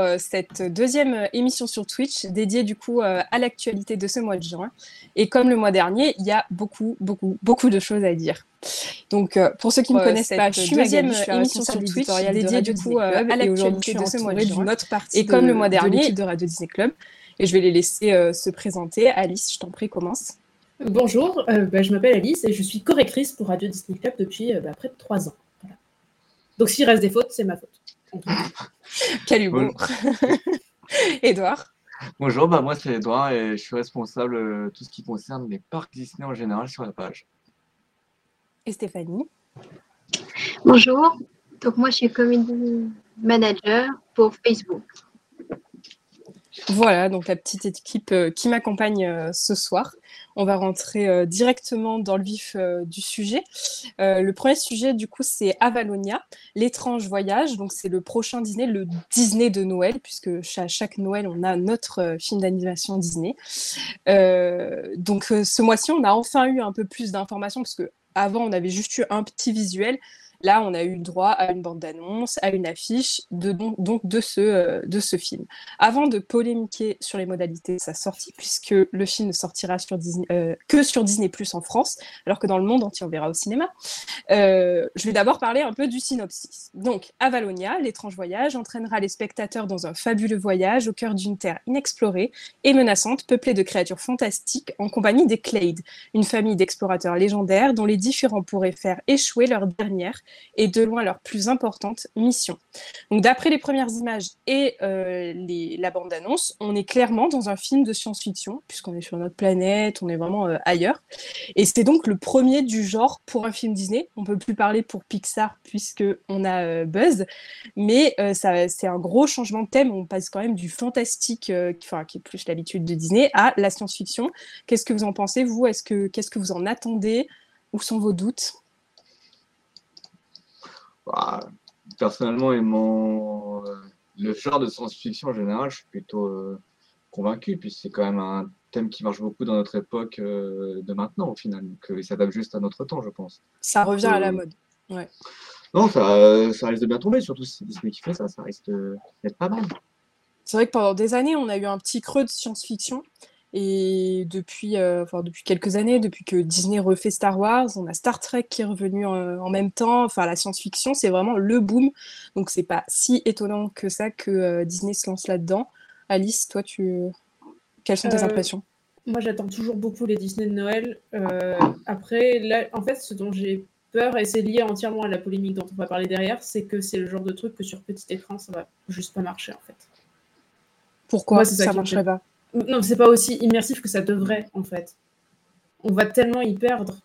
euh, cette deuxième émission sur Twitch dédiée du coup euh, à l'actualité de ce mois de juin. Et comme le mois dernier, il y a beaucoup, beaucoup, beaucoup de choses à dire. Donc, euh, pour ceux qui ne connaissent pas, je suis deuxième émission sur Twitch dédiée du coup à l'actualité de ce mois de juin. Et comme le mois dernier, de Radio Disney Club. Et je vais les laisser se présenter. Alice, je t'en prie, commence. Bonjour, bah, je m'appelle Alice et je suis correctrice pour Radio Disney Club depuis bah, près de trois ans. Donc s'il reste des fautes, c'est ma faute. Quel humour. Edouard Bonjour, bah moi c'est Edouard et je suis responsable de euh, tout ce qui concerne les parcs Disney en général sur la page. Et Stéphanie Bonjour, donc moi je suis community manager pour Facebook. Voilà, donc la petite équipe euh, qui m'accompagne euh, ce soir. On va rentrer euh, directement dans le vif du sujet. le premier sujet, du coup, c'est Avalonia, l'étrange voyage. Donc, c'est le prochain Disney, le Disney de Noël, puisque à chaque Noël, on a notre film d'animation Disney. donc, ce mois-ci, on a enfin eu un peu plus d'informations, parce que avant, on avait juste eu un petit visuel. Là, on a eu droit à une bande d'annonce, à une affiche de, donc, euh, ce film. Avant de polémiquer sur les modalités de sa sortie, puisque le film ne sortira euh, que sur Disney Plus en France, alors que dans le monde entier, on verra au cinéma, euh, je vais d'abord parler un peu du synopsis. Donc, Avalonia, l'étrange voyage, entraînera les spectateurs dans un fabuleux voyage au cœur d'une terre inexplorée et menaçante, peuplée de créatures fantastiques, en compagnie des Clade, une famille d'explorateurs légendaires dont les différents pourraient faire échouer leur dernière et de loin leur plus importante mission. Donc, d'après les premières images et euh, la bande-annonce, on est clairement dans un film de science-fiction, puisqu'on est sur notre planète, on est vraiment euh, ailleurs. Et c'est donc le premier du genre pour un film Disney. On peut plus parler pour Pixar, puisqu'on a euh, Buzz, mais c'est un gros changement de thème. On passe quand même du fantastique, enfin, qui est plus l'habitude de Disney, à la science-fiction. Qu'est-ce que vous en pensez, vous? Est-ce que Qu'est-ce que vous en attendez? Où sont vos doutes? Bah, personnellement, euh, le genre de science-fiction en général, je suis plutôt euh, convaincu, puisque c'est quand même un thème qui marche beaucoup dans notre époque euh, de maintenant, au final. Donc, il s'adapte juste à notre temps, je pense. Ça revient à la mode. Ouais. Non, ça, ça, risque de bien tomber, surtout si c'est Disney qui fait ça, ça risque d'être pas mal. C'est vrai que pendant des années, on a eu un petit creux de science-fiction. Et depuis, euh, enfin, depuis quelques années, depuis que Disney refait Star Wars, on a Star Trek qui est revenu en, même temps. Enfin, la science-fiction, c'est vraiment le boom. Donc, c'est pas si étonnant que ça que euh, Disney se lance là-dedans. Alice, toi, tu... quelles sont tes euh, impressions? Moi, j'attends toujours beaucoup les Disney de Noël. après, là, en fait, ce dont j'ai peur, et c'est lié entièrement à la polémique dont on va parler derrière, c'est que c'est le genre de truc que sur petit écran, ça va juste pas marcher, en fait. Pourquoi? Ça, ça marcherait pas non, c'est pas aussi immersif que ça devrait, en fait. On va tellement y perdre.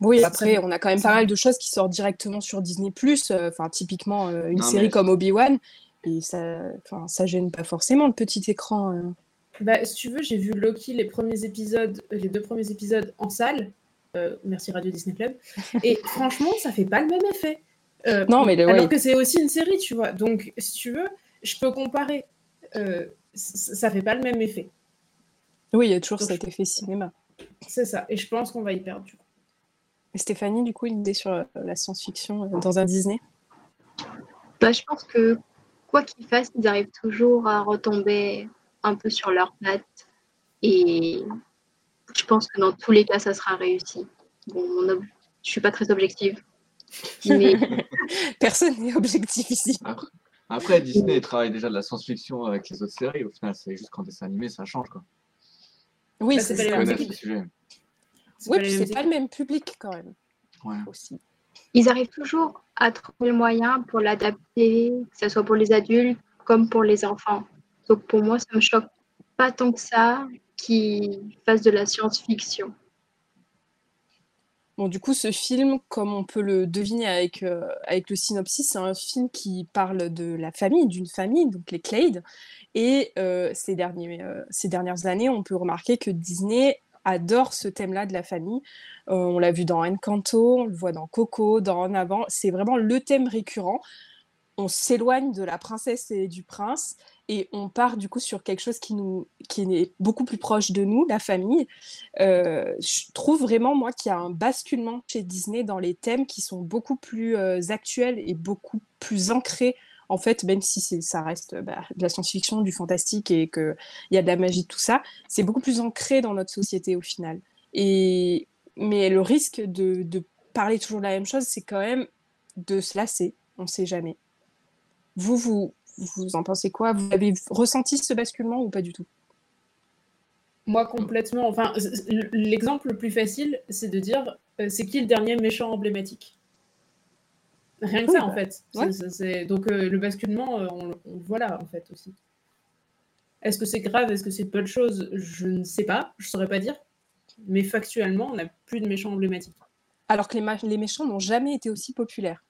Oui, après, on a quand même pas mal de choses qui sortent directement sur Disney+. Euh, enfin, typiquement, euh, une série comme Obi-Wan. Et ça, enfin, ça gêne pas forcément le petit écran. Euh. Bah, si tu veux, j'ai vu Loki les premiers épisodes, les deux premiers épisodes en salle. merci Radio Disney Club. Et franchement, ça fait pas le même effet. non, mais alors que c'est aussi une série, tu vois. Donc, si tu veux, je peux comparer ça fait pas le même effet. Oui, il y a toujours cet effet cinéma. C'est ça, et je pense qu'on va y perdre du coup. Et Stéphanie, du coup, une idée sur euh, la science-fiction euh, dans un Disney? Bah, Je pense que quoi qu'ils fassent, ils arrivent toujours à retomber un peu sur leurs pattes. Et je pense que dans tous les cas, ça sera réussi. Bon, je ne suis pas très objective. Mais... Personne n'est objectif ici. Après, Disney travaille déjà de la science-fiction avec les autres séries. Au final, c'est juste qu'en dessin animé, ça change. Quoi. Oui, bah, c'est pas, le même Oui, puis c'est pas le même public quand même. Ouais. Aussi. Ils arrivent toujours à trouver le moyen pour l'adapter, que ce soit pour les adultes comme pour les enfants. Donc pour moi, ça me choque pas tant que ça qu'ils fassent de la science-fiction. Du coup, ce film, comme on peut le deviner avec, euh, avec le synopsis, c'est un film qui parle de la famille, d'une famille, donc les Clade. Et euh, ces, euh, ces dernières années, on peut remarquer que Disney adore ce thème-là de la famille. on l'a vu dans Encanto, on le voit dans Coco, dans En Avant. C'est vraiment le thème récurrent. On s'éloigne de la princesse et du prince et on part du coup sur quelque chose qui est beaucoup plus proche de nous, la famille. Euh, je trouve vraiment moi qu'il y a un basculement chez Disney dans les thèmes qui sont beaucoup plus euh, actuels et beaucoup plus ancrés en fait, même si ça reste bah, de la science-fiction, du fantastique et qu'il y a de la magie, tout ça, c'est beaucoup plus ancré dans notre société au final. Mais le risque de, de parler toujours de la même chose, c'est quand même de se lasser. On ne sait jamais. Vous, vous, vous en pensez quoi? Vous avez ressenti ce basculement ou pas du tout? Moi, complètement. Enfin, l'exemple le plus facile, c'est de dire euh, c'est qui le dernier méchant emblématique? Rien que ça, en fait. Donc, euh, le basculement, euh, on, voit là, en fait, aussi. Est-ce que c'est grave? Est-ce que c'est peu de choses? Je ne sais pas. Je ne saurais pas dire. Mais factuellement, on n'a plus de méchants emblématiques. Alors que les, les méchants n'ont jamais été aussi populaires.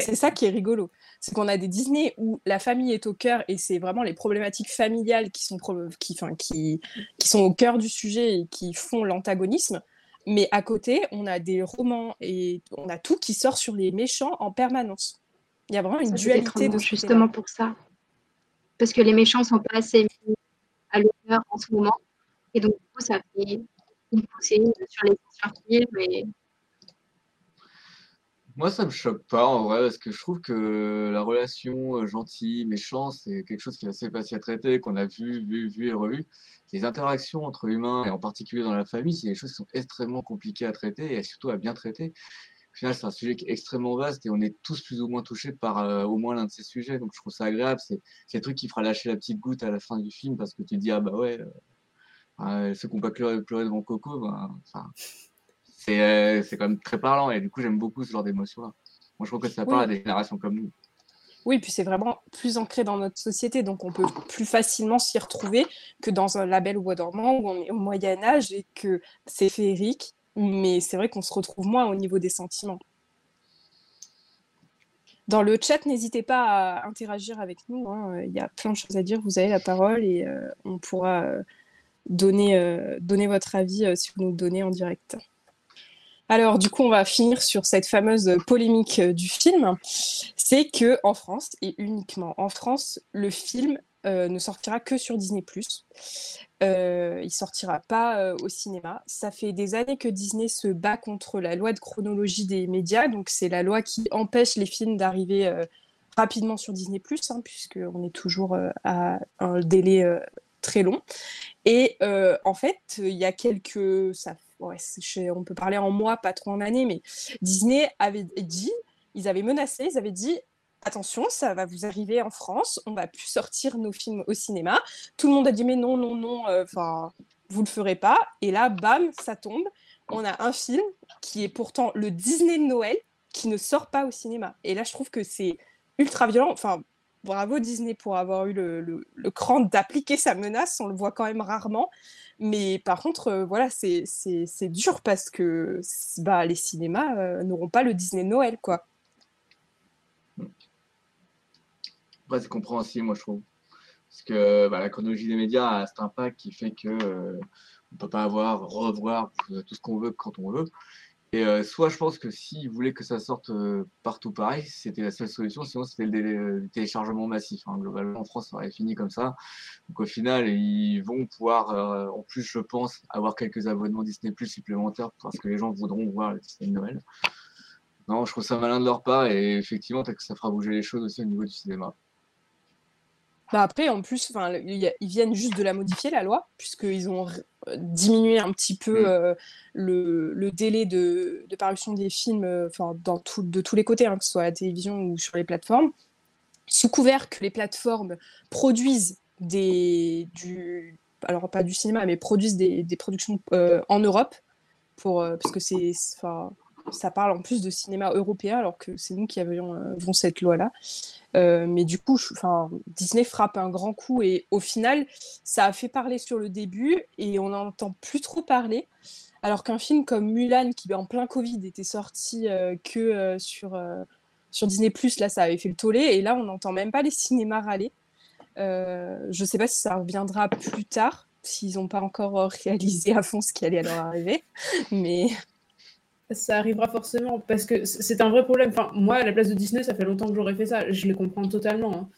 C'est ça qui est rigolo. C'est qu'on a des Disney où la famille est au cœur et c'est vraiment les problématiques familiales qui sont, qui, qui, qui sont au cœur du sujet et qui font l'antagonisme. Mais à côté, on a des romans et on a tout qui sort sur les méchants en permanence. Il y a vraiment une dualité de justement pour ça. Parce que les méchants sont pas assez mis à l'honneur en ce moment. Et donc, du coup, ça fait une poussée sur les films et moi, ça me choque pas en vrai, parce que je trouve que la relation euh, gentil, méchant, c'est quelque chose qui est assez facile à traiter, qu'on a vu, vu, vu et revu. Les interactions entre humains, et en particulier dans la famille, c'est des choses qui sont extrêmement compliquées à traiter et surtout à bien traiter. Au final, c'est un sujet qui est extrêmement vaste et on est tous plus ou moins touchés par euh, au moins l'un de ces sujets. Donc, je trouve ça agréable. C'est le truc qui fera lâcher la petite goutte à la fin du film parce que tu dis, ah bah ouais, euh, ceux qui n'ont pas pleuré, devant Coco, ben, euh, c'est quand même très parlant et du coup j'aime beaucoup ce genre d'émotion là. Moi je trouve que ça parle à des générations comme nous. Oui, puis c'est vraiment plus ancré dans notre société, donc on peut plus facilement s'y retrouver que dans un label bois dormant où on est au Moyen Âge et que c'est féerique, mais c'est vrai qu'on se retrouve moins au niveau des sentiments. Dans le chat, n'hésitez pas à interagir avec nous. Hein. Il y a plein de choses à dire. Vous avez la parole et euh, on pourra euh, donner, donner votre avis si vous nous le donnez en direct. Alors, du coup, on va finir sur cette fameuse polémique euh, du film. C'est que en France, et uniquement en France, le film euh, ne sortira que sur Disney+. Euh, il sortira pas euh, au cinéma. Ça fait des années que Disney se bat contre la loi de chronologie des médias. Donc, c'est la loi qui empêche les films d'arriver rapidement sur Disney+, hein, puisqu'on est toujours à un délai très long. Et en fait, il y a quelques... Ça on peut parler en mois, pas trop en années, mais Disney avait dit, ils avaient menacé, ils avaient dit attention, ça va vous arriver en France, on va plus sortir nos films au cinéma. Tout le monde a dit mais non, non, non, euh, enfin, vous le ferez pas. Et là, bam, ça tombe. On a un film qui est pourtant le Disney de Noël qui ne sort pas au cinéma. Et là, je trouve que c'est ultra violent. Enfin, bravo Disney pour avoir eu le, cran d'appliquer sa menace. On le voit quand même rarement. Mais par contre, euh, voilà, c'est dur parce que bah, les cinémas euh, n'auront pas le Disney Noël, quoi. Après, c'est compréhensible, moi, je trouve. Parce que bah, la chronologie des médias a cet impact qui fait que euh, on peut pas avoir, revoir tout ce qu'on veut quand on veut. Et euh, soit je pense que s'ils voulaient que ça sorte euh, partout pareil, c'était la seule solution, sinon c'était le, téléchargement massif. Hein. Globalement, en France, ça aurait fini comme ça. Donc au final, ils vont pouvoir, euh, en plus, je pense, avoir quelques abonnements Disney Plus supplémentaires parce que les gens voudront voir le Disney Noël. Non, je trouve ça malin de leur part et effectivement, que ça fera bouger les choses aussi au niveau du cinéma. Bah après, en plus, ils viennent juste de la modifier, la loi, puisqu'ils ont diminué un petit peu mm. euh, le, délai de, parution des films euh, dans de tous les côtés, hein, que ce soit à la télévision ou sur les plateformes, sous couvert que les plateformes produisent des, du, alors pas du cinéma, mais produisent des, productions euh, en Europe, pour, parce que c'est, ça parle en plus de cinéma européen, alors que c'est nous qui avions cette loi-là. Euh, mais du coup, Disney frappe un grand coup et au final, ça a fait parler sur le début et on n'entend plus trop parler. Alors qu'un film comme Mulan, qui en plein Covid était sorti euh, que euh, sur, sur Disney, là, ça avait fait le tollé et là, on n'entend même pas les cinémas râler. je ne sais pas si ça reviendra plus tard, s'ils n'ont pas encore réalisé à fond ce qui allait leur arriver. Mais ça arrivera forcément parce que c'est un vrai problème. Enfin, moi, à la place de Disney, ça fait longtemps que j'aurais fait ça. Je les comprends totalement.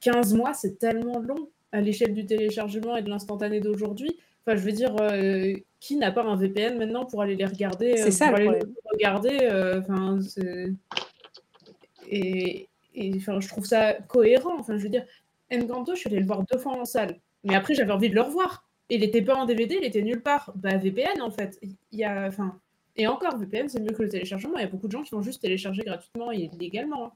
15 hein. mois, c'est tellement long à l'échelle du téléchargement et de l'instantané d'aujourd'hui. Enfin, je veux dire, euh, qui n'a pas un VPN maintenant pour aller les regarder C'est euh, ça, pour aller les regarder. Euh, enfin, et, et enfin, je trouve ça cohérent. Enfin, je veux dire, Encanto, je suis allée le voir deux fois en salle. Mais après, j'avais envie de le revoir. Il n'était pas en DVD, il était nulle part. Bah, VPN, en fait. Il y a, enfin, et encore, VPN, c'est mieux que le téléchargement. Il y a beaucoup de gens qui vont juste télécharger gratuitement et légalement. Hein.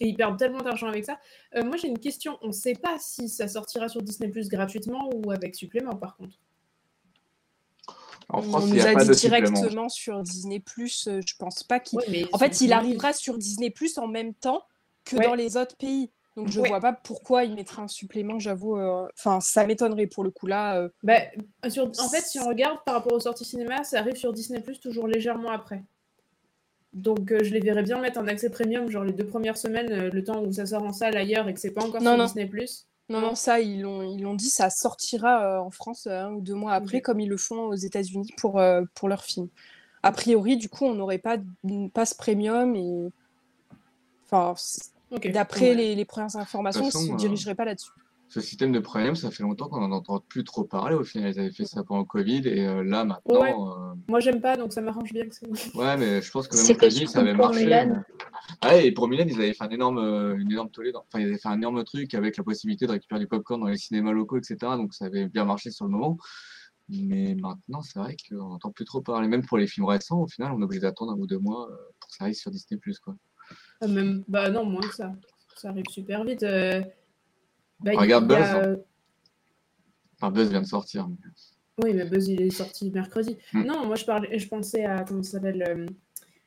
Et ils perdent tellement d'argent avec ça. Euh, moi, j'ai une question. On ne sait pas si ça sortira sur Disney Plus gratuitement ou avec supplément, par contre. En France, on nous a, dit directement sur Disney Plus. Euh, je pense pas qu'il. en fait, il arrivera sur Disney Plus en même temps que dans les autres pays. Donc je ne vois pas pourquoi il mettrait un supplément, j'avoue. Euh, enfin, ça m'étonnerait pour le coup là. Euh. Bah, sur... En fait, si on regarde par rapport aux sorties cinéma, ça arrive sur Disney Plus toujours légèrement après. Donc je les verrais bien mettre en accès premium, genre les deux premières semaines, le temps où ça sort en salle ailleurs et que c'est pas encore sur Disney Plus. Non, non, ça, ils l'ont, ils l'ont dit, ça sortira euh, en France euh, un ou deux mois après, comme ils le font aux États-Unis pour, euh, pour leur film. A priori, du coup, on n'aurait pas une passe premium et. Enfin, d'après les, les, premières informations, on ne se dirigerait pas là-dessus ce système de premium, ça fait longtemps qu'on n'en entend plus trop parler. Au final, ils avaient fait ça pendant le Covid et euh, là, maintenant. Ouais. Euh... Moi, j'aime pas, donc ça m'arrange bien que c'est. Ouais, mais je pense que même au Covid, ça avait marché. Milan. Ah, et pour Milan, ils avaient fait un énorme, euh, une énorme tollée. Enfin, ils avaient fait un énorme truc avec la possibilité de récupérer du popcorn dans les cinémas locaux, etc. Donc, ça avait bien marché sur le moment. Mais maintenant, c'est vrai qu'on n'entend plus trop parler. Même pour les films récents, au final, on est obligé d'attendre un ou deux mois euh, pour que ça arrive sur Disney. Quoi. Ah, même... Bah non, moins que ça. Ça arrive super vite. Bah, Regarde Buzz. Hein. Enfin, Buzz vient de sortir. Oui, mais Buzz, il est sorti mercredi. Hmm. Non, moi, je, parlais, je pensais à, comment ça s'appelle, euh,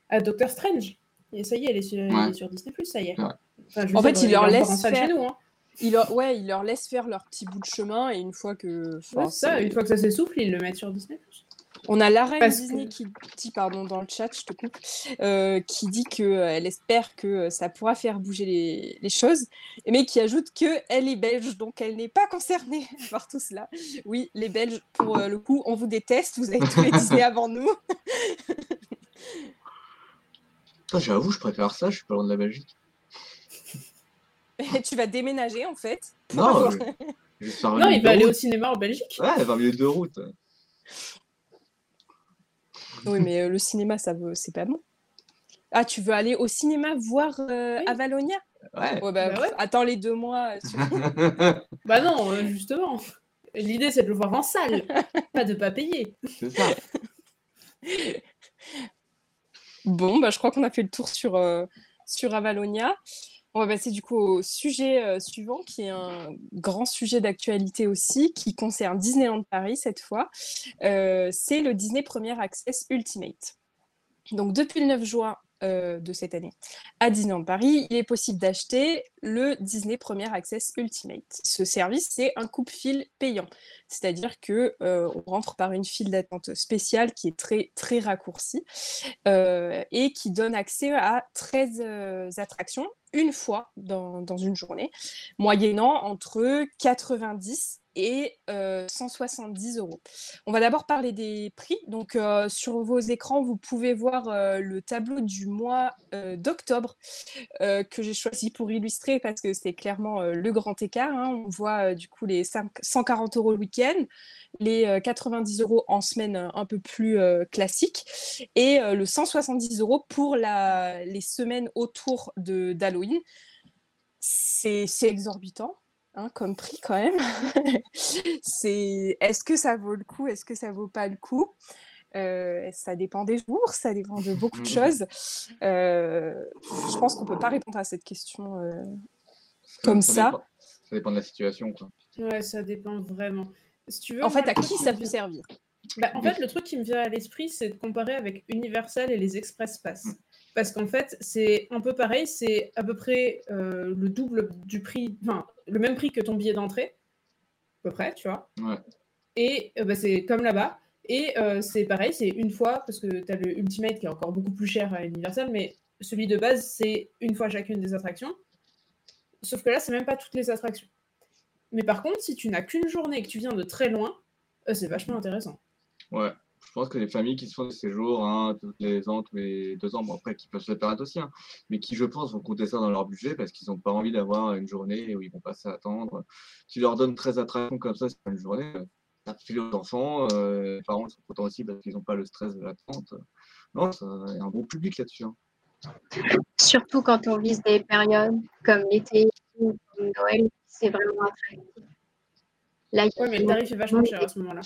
à Doctor Strange. Et ça y est, elle est sur, sur Disney+, ça y est. en fait, il leur laisse faire... Nous, hein. il leur... Ouais, il leur laisse faire leur petit bout de chemin et une fois que... ça, une fois que ça s'essouffle, ils le mettent sur Disney+. On a la reine Disney qui dit, pardon, dans le chat, je te coupe, euh, qui dit qu'elle euh, espère que euh, ça pourra faire bouger les, choses, mais qui ajoute qu'elle est belge, donc elle n'est pas concernée par tout cela. Oui, les Belges, pour le coup, on vous déteste, vous avez tous les Disney avant nous. J'avoue, je préfère ça, je suis pas loin de la Belgique. Et tu vas déménager en fait Non, non il va aller au cinéma en Belgique. Ouais, 20 minutes de route. Oui, mais euh, le cinéma, ça veut... c'est pas bon. Ah, tu veux aller au cinéma voir euh, Avalonia? Ouais. Bah, bah attends les deux mois. bah non, euh, justement. L'idée, c'est de le voir en salle, pas de pas payer. C'est ça. bon, bah, je crois qu'on a fait le tour sur, sur Avalonia. On va passer du coup au sujet euh, suivant, qui est un grand sujet d'actualité aussi, qui concerne Disneyland Paris cette fois. Euh, c'est le Disney Premier Access Ultimate. Donc depuis le 9 juin euh, de cette année à Disneyland Paris, il est possible d'acheter le Disney Premier Access Ultimate. Ce service, c'est un coupe-fil payant, c'est-à-dire que euh, on rentre par une file d'attente spéciale qui est très très raccourcie euh, et qui donne accès à 13 attractions une fois dans, dans, une journée, moyennant entre 90 et 170 euros. On va d'abord parler des prix. Donc, sur vos écrans, vous pouvez voir le tableau du mois d'octobre que j'ai choisi pour illustrer parce que c'est clairement le grand écart. Hein. On voit du coup les 140 euros le week-end, les 90 euros en semaine un peu plus classique et le 170 euros pour les semaines autour d'Halloween. C'est exorbitant. Hein, comme prix quand même. c'est est-ce que ça vaut le coup, est-ce que ça vaut pas le coup? Euh, Ça dépend des jours, ça dépend de beaucoup de choses. Euh, je pense qu'on peut pas répondre à cette question euh, comme ça. ça dépend de la situation. Quoi. Ouais, ça dépend vraiment. Si tu veux, en fait, à qui ça peut servir? Bah, En fait, le truc qui me vient à l'esprit, c'est de comparer avec Universal et les Express Pass. Mm. Parce qu'en fait, c'est un peu pareil, c'est à peu près euh, le double du prix, enfin, le même prix que ton billet d'entrée, à peu près, tu vois. Et euh, bah, c'est comme là-bas. Et euh, c'est pareil, c'est une fois, parce que tu as le Ultimate qui est encore beaucoup plus cher à Universal, mais celui de base, c'est une fois chacune des attractions. Sauf que là, c'est même pas toutes les attractions. Mais par contre, si tu n'as qu'une journée et que tu viens de très loin, c'est vachement intéressant. Ouais je pense que les familles qui se font des séjours hein, tous les ans, tous les deux ans, bon après qui peuvent se le permettre aussi, hein, mais qui je pense vont compter ça dans leur budget parce qu'ils n'ont pas envie d'avoir une journée où ils vont passer à attendre. Tu leur donnes 13 attractions comme ça, c'est une journée, ça fait aux enfants, euh, les parents sont contents aussi parce qu'ils n'ont pas le stress de l'attente. Non, il y a un bon public là-dessus. Hein. Surtout quand on vise des périodes comme l'été ou comme Noël, c'est vraiment attractif. Là, oui, mais le tarif est vachement cher à ce moment-là.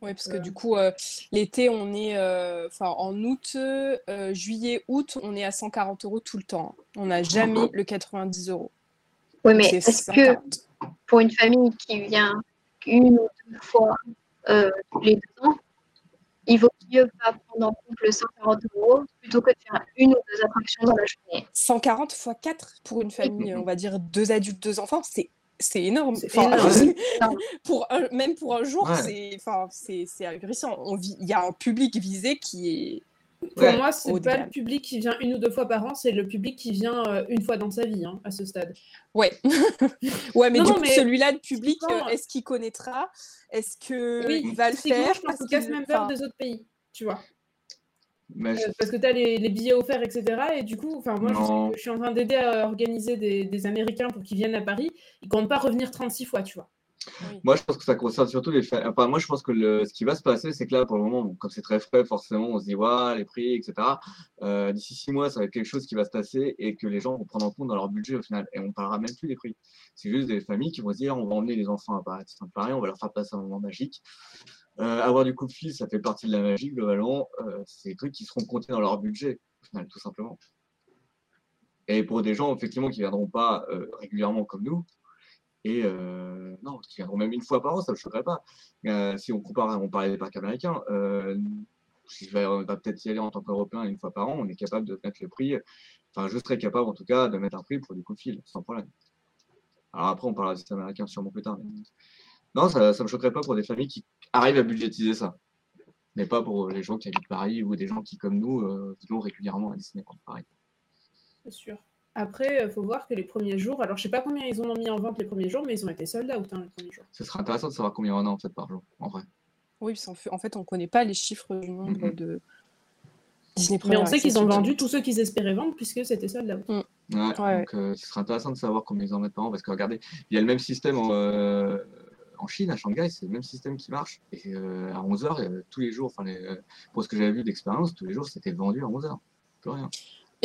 Oui, parce que du coup, euh, l'été, on est, euh, enfin, en août, euh, juillet, août, on est à 140 euros tout le temps. On n'a jamais le 90 euros. Oui, mais est-ce que pour une famille qui vient une ou deux fois tous les deux ans, il vaut mieux pas prendre en compte le 140 euros plutôt que de faire une ou deux attractions dans la journée 140 fois 4 pour une famille, on va dire deux adultes, deux enfants, c'est c'est énorme. pour même pour un jour, c'est enfin, c'est agressant. Il y a un public visé qui est. Pour moi, c'est pas le public qui vient une ou deux fois par an, c'est le public qui vient euh, une fois dans sa vie hein, à ce stade. Ouais. ouais, mais du coup, celui-là, le public, euh, est-ce qu'il connaîtra? Est-ce qu'il va le faire? Je pense qu'il casse même peur des autres pays, tu vois. Euh, parce que tu as les, billets offerts, etc. Et du coup, moi, je, suis en train d'aider à organiser des, Américains pour qu'ils viennent à Paris. Ils ne comptent pas revenir 36 fois, tu vois. Moi, je pense que ça concerne surtout les Enfin, moi, je pense que le... ce qui va se passer, c'est que là, pour le moment, comme c'est très frais, forcément, on se dit, ouais, les prix, etc. Euh, d'ici six mois, ça va être quelque chose qui va se passer et que les gens vont prendre en compte dans leur budget au final. Et on ne parlera même plus des prix. C'est juste des familles qui vont se dire, on va emmener les enfants à Paris, on va leur faire passer un moment magique. Euh, avoir du coup de fil, ça fait partie de la magie, globalement. Euh, c'est des trucs qui seront comptés dans leur budget, au final, tout simplement. Et pour des gens, effectivement, qui ne viendront pas régulièrement comme nous, et non, qui viendront même une fois par an, ça ne me choquerait pas. si on compare, on parlait des parcs américains, si je vais, on va peut-être y aller en tant qu'Européen une fois par an, on est capable de mettre le prix, enfin, je serais capable en tout cas de mettre un prix pour du coup de fil, sans problème. Alors après, on parlera des américains sûrement plus tard. Non, ça ne me choquerait pas pour des familles qui arrivent à budgétiser ça. Mais pas pour les gens qui habitent Paris ou des gens qui, comme nous, euh, vont régulièrement à Disney Paris. C'est sûr. Après, il faut voir que les premiers jours, alors je sais pas combien ils ont mis en vente les premiers jours, mais ils ont été sold out hein, les premiers jours. Ce sera intéressant de savoir combien on a en fait par jour, en vrai. Oui, en fait, on ne connaît pas les chiffres du nombre de Disney Mais on sait qu'ils ont vendu tous ceux qu'ils espéraient vendre puisque c'était sold out. Mm. Ouais, Donc, euh, ce sera intéressant de savoir combien ils en mettent par an parce que regardez, il y a le même système en, euh, en Chine, à Shanghai, c'est le même système qui marche. Et euh, à 11h, euh, tous les jours, enfin, euh, pour ce que j'avais vu d'expérience, tous les jours, c'était vendu à 11h. Plus rien.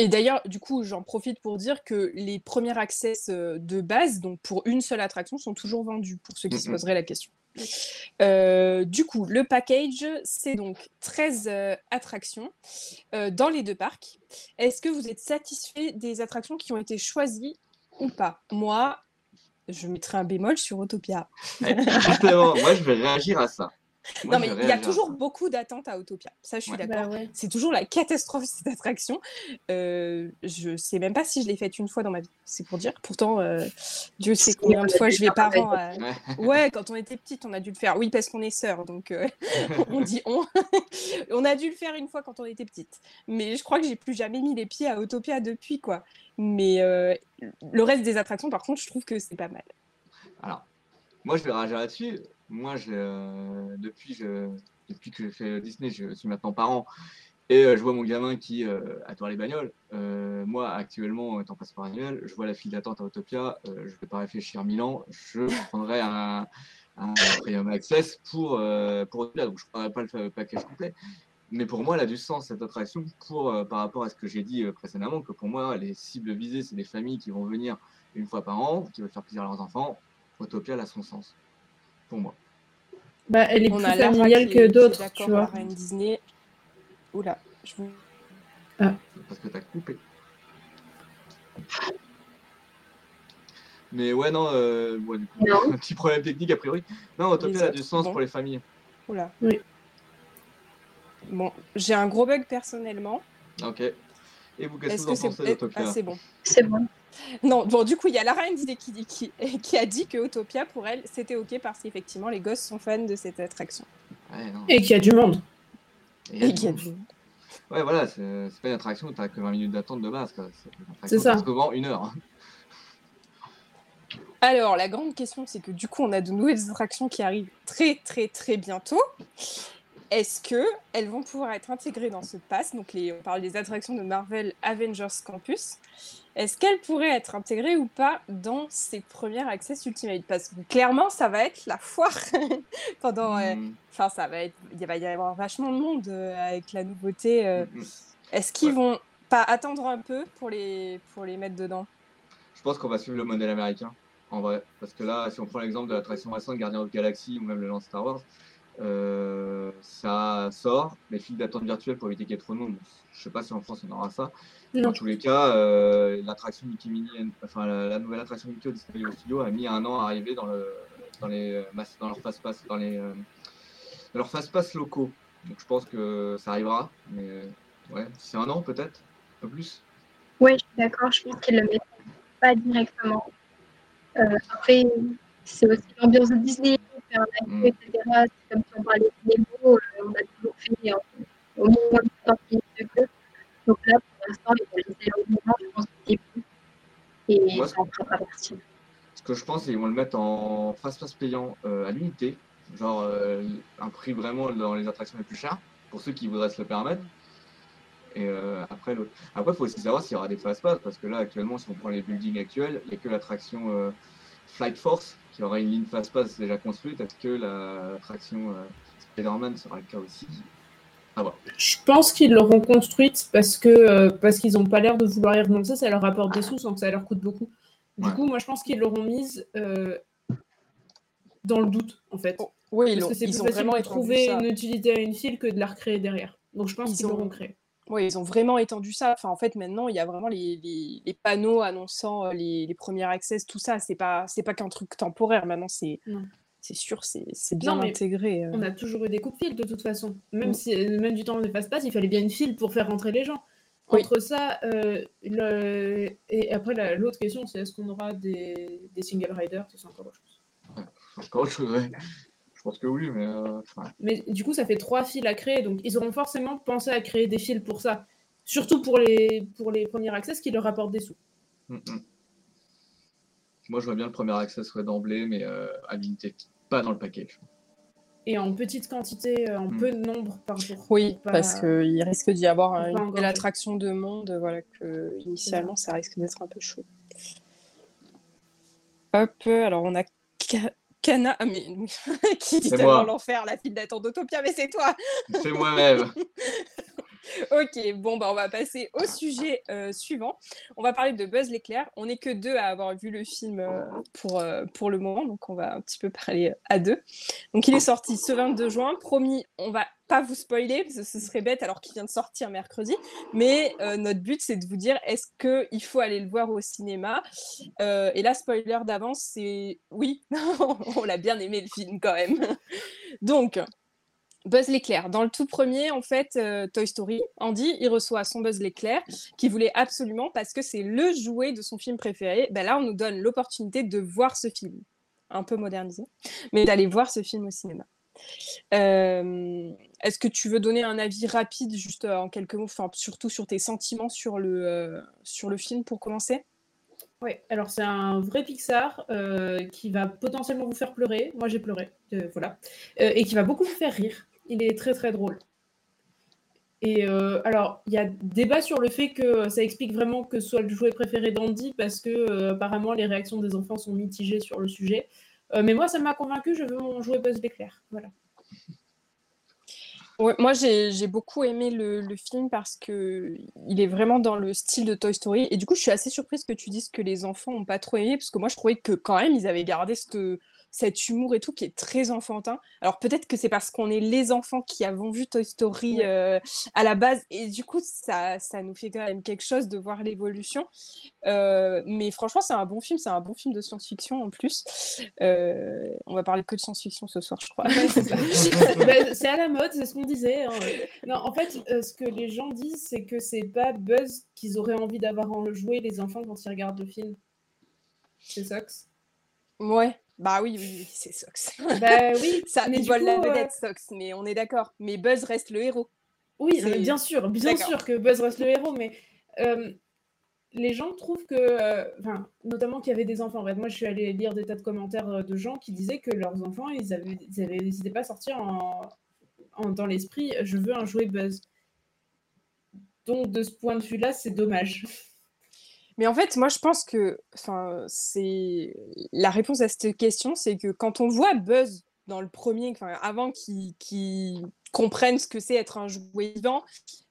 Et d'ailleurs, du coup, j'en profite pour dire que les premiers accès de base, donc pour une seule attraction, sont toujours vendus, pour ceux qui se poseraient la question. du coup, le package, c'est donc 13 attractions dans les deux parcs. Est-ce que vous êtes satisfait des attractions qui ont été choisies ou pas? Moi, je mettrai un bémol sur Autopia. Justement, moi je vais réagir à ça. Non, mais il y a toujours beaucoup d'attentes à Autopia. Ça, je suis bah d'accord. C'est toujours la catastrophe, cette attraction. Euh, je sais même pas si je l'ai faite une fois dans ma vie. C'est pour dire. Pourtant, euh, Dieu sait combien de fois je vais pas à... Ouais, quand on était petite, on a dû le faire. Oui, parce qu'on est sœurs. Donc, euh, on dit on. on a dû le faire une fois quand on était petite. Mais je crois que j'ai plus jamais mis les pieds à Autopia depuis, quoi. Mais euh, le reste des attractions, par contre, je trouve que c'est pas mal. Alors, moi, je vais réagir là-dessus. Moi, je, euh, depuis, je, depuis que je fais Disney, je suis maintenant parent et euh, je vois mon gamin qui adore les bagnoles. moi, actuellement, étant passeport annuel, je vois la file d'attente à Autopia. je ne vais pas réfléchir mille ans. Je prendrai un, un Premium Access pour, pour Autopia. Donc, je ne prendrai pas le package complet. Mais pour moi, elle a du sens, cette attraction, pour, euh, par rapport à ce que j'ai dit euh, précédemment, que pour moi, les cibles visées, c'est des familles qui vont venir une fois par an, qui veulent faire plaisir à leurs enfants. Utopia, elle a son sens, pour moi. Bah, elle est plus familiale que d'autres, tu vois. Reine Disney. Oula, je vous... Ah. Parce que t'as coupé. Mais ouais, non, euh, du coup, un petit problème technique a priori. Non, Utopia a du sens pour les familles. Oula. Oui. Bon, j'ai un gros bug personnellement. Ok. Et vous, qu'est-ce que vous en pensez d'Autopia ah, C'est bon. C'est bon. Non, bon, du coup, il y a la reine qui, qui, qui, a dit que Autopia, pour elle, c'était OK parce qu'effectivement, les gosses sont fans de cette attraction. Et qu'il y a du monde. Et, qu'il y a du monde. Ouais, voilà, c'est pas une attraction où tu que 20 minutes d'attente de base. C'est ça. souvent une heure. Alors, la grande question, c'est que du coup, on a de nouvelles attractions qui arrivent très, très, très bientôt. Est-ce qu'elles vont pouvoir être intégrées dans ce pass Donc, les, on parle des attractions de Marvel Avengers Campus. Est-ce qu'elles pourraient être intégrées ou pas dans ces premiers Access Ultimate Parce que clairement, ça va être la foire pendant. Euh, hmm. Enfin, ça va être. Il va y avoir vachement de monde euh, avec la nouveauté. Euh. Hmm, hmm. Est-ce qu'ils vont pas attendre un peu pour les, pour les mettre dedans? Je pense qu'on va suivre le modèle américain, en vrai. Parce que là, si on prend l'exemple de l'attraction récente Gardien of Galaxy ou même le lance Star Wars, euh, ça sort, mais file d'attente virtuelle pour éviter qu'il y ait trop de monde. Je sais pas si en France on aura ça. Dans tous les cas, euh, l'attraction Mickey Mini, enfin la, nouvelle attraction Mickey au Disney Studio a mis un an à arriver dans, le, dans, les, dans leur fast pass, dans les, dans leurs fast pass locaux. Donc je pense que ça arrivera, mais ouais, c'est un an peut-être, un peu plus. Oui, je suis d'accord. Je pense qu'ils le mettent pas directement. Euh, après, c'est aussi l'ambiance de Disney, faire un etc. Comme si on parlait de Nemo, on a toujours fait au moins 30 minutes de queue. Donc là, pour l'instant, les laisser au moment, je pense que c'est plus. Et Moi, ça en fera pas partie. Ce que je pense, c'est qu'ils vont le mettre en face-face payant euh, à l'unité, genre euh, un prix vraiment dans les attractions les plus chères, pour ceux qui voudraient se le permettre. Et euh, après, l'autre. Après, il faut aussi savoir s'il y aura des fast-pass, parce que là, actuellement, si on prend les buildings actuels, il n'y a que l'attraction euh, Flight Force qui aura une ligne fast-pass déjà construite. Est-ce que l'attraction euh, Spider-Man sera le cas aussi? Ah Je pense qu'ils l'auront construite parce que parce qu'ils n'ont pas l'air de vouloir y renoncer, ça leur rapporte des sous sans que ça leur coûte beaucoup. Du coup, moi, je pense qu'ils l'auront mise dans le doute, en fait. Oh, oui, parce que c'est plus facile de trouver une utilité à une file que de la recréer derrière. Donc, je pense qu'ils l'auront créé. Oui, ils ont vraiment étendu ça. Enfin, en fait, maintenant, il y a vraiment les, les, panneaux annonçant euh, les, les, premiers accès, tout ça. C'est pas, c'est pas qu'un truc temporaire. Maintenant, c'est, c'est sûr, c'est, bien intégré. Euh. On a toujours eu des coups de fil de toute façon. Même mm. si, même du temps de passe-passe, il fallait bien une file pour faire rentrer les gens. Entre ça, euh, le... et après, l'autre question, c'est est-ce qu'on aura des, des single riders? C'est encore autre chose. Encore autre chose, je pense que oui, mais. Euh, mais du coup, ça fait trois fils à créer, donc ils auront forcément pensé à créer des fils pour ça. Surtout pour les, pour les premiers accès qui leur rapportent des sous. Mm, mm. Moi, je vois bien le premier accès serait d'emblée, mais euh, à l'unité, pas dans le package. Et en petite quantité, euh, en mm. peu de nombre par jour. Oui, parce qu'il risque d'y avoir une belle attraction de monde, voilà, que initialement, ça risque d'être un peu chaud. Hop, alors on a Cana, ah, mais qui dit tellement l'enfer, la file d'attente d'Autopia, mais c'est toi. C'est moi-même. ok, bon, bah, on va passer au sujet euh, suivant. On va parler de Buzz l'éclair. On n'est que deux à avoir vu le film euh, pour, euh, pour le moment, donc on va un petit peu parler à deux. Donc il est sorti ce 22 juin. Promis, on va pas vous spoiler, parce que ce serait bête alors qu'il vient de sortir mercredi. Mais notre but, c'est de vous dire est-ce qu'il faut aller le voir au cinéma? Et là, spoiler d'avance, c'est oui, on l'a bien aimé le film quand même. Donc, Buzz l'éclair. Dans le tout premier, en fait, euh, Toy Story, Andy, il reçoit son Buzz l'éclair qu'il voulait absolument parce que c'est le jouet de son film préféré. Ben là, on nous donne l'opportunité de voir ce film, un peu modernisé, mais d'aller voir ce film au cinéma. Euh, est-ce que tu veux donner un avis rapide, juste euh, en quelques mots, surtout sur tes sentiments sur le, sur le film pour commencer? Oui, alors c'est un vrai Pixar qui va potentiellement vous faire pleurer. Moi j'ai pleuré, voilà. et qui va beaucoup vous faire rire. Il est très très drôle. Et alors, il y a débat sur le fait que ça explique vraiment que ce soit le jouet préféré d'Andy parce que apparemment les réactions des enfants sont mitigées sur le sujet. Euh, mais moi, ça m'a convaincu, je veux mon jouet Buzz l'éclair. Voilà. moi, j'ai beaucoup aimé le, le, film parce que il est vraiment dans le style de Toy Story. Et du coup, je suis assez surprise que tu dises que les enfants n'ont pas trop aimé, parce que moi, je trouvais que quand même, ils avaient gardé cette, cet humour et tout qui est très enfantin. Alors peut-être que c'est parce qu'on est les enfants qui avons vu Toy Story euh, à la base et du coup ça, ça nous fait quand même quelque chose de voir l'évolution. Euh, mais franchement c'est un bon film, c'est un bon film de science-fiction en plus. Euh, on va parler que de science-fiction ce soir je crois. Bah, c'est à la mode, c'est ce qu'on disait. Hein. Non, en fait ce que les gens disent c'est que c'est pas Buzz qu'ils auraient envie d'avoir en jouer les enfants quand ils regardent le film. C'est ça Ouais, bah oui, oui, c'est Sox. Bah oui, ça mais vole la vedette euh, Sox, mais on est d'accord. Mais Buzz reste le héros. Oui, bien sûr, bien sûr que Buzz reste le héros, mais euh, les gens trouvent que, euh, notamment qu'il y avait des enfants. En fait, moi, je suis allée lire des tas de commentaires de gens qui disaient que leurs enfants, ils avaient, ils avaient décidé pas à sortir en, dans l'esprit, je veux un jouet Buzz. Donc, de ce point de vue-là, c'est dommage. Mais en fait, moi, je pense que c'est la réponse à cette question, c'est que quand on voit Buzz dans le premier, avant qu'il comprenne ce que c'est être un jouet vivant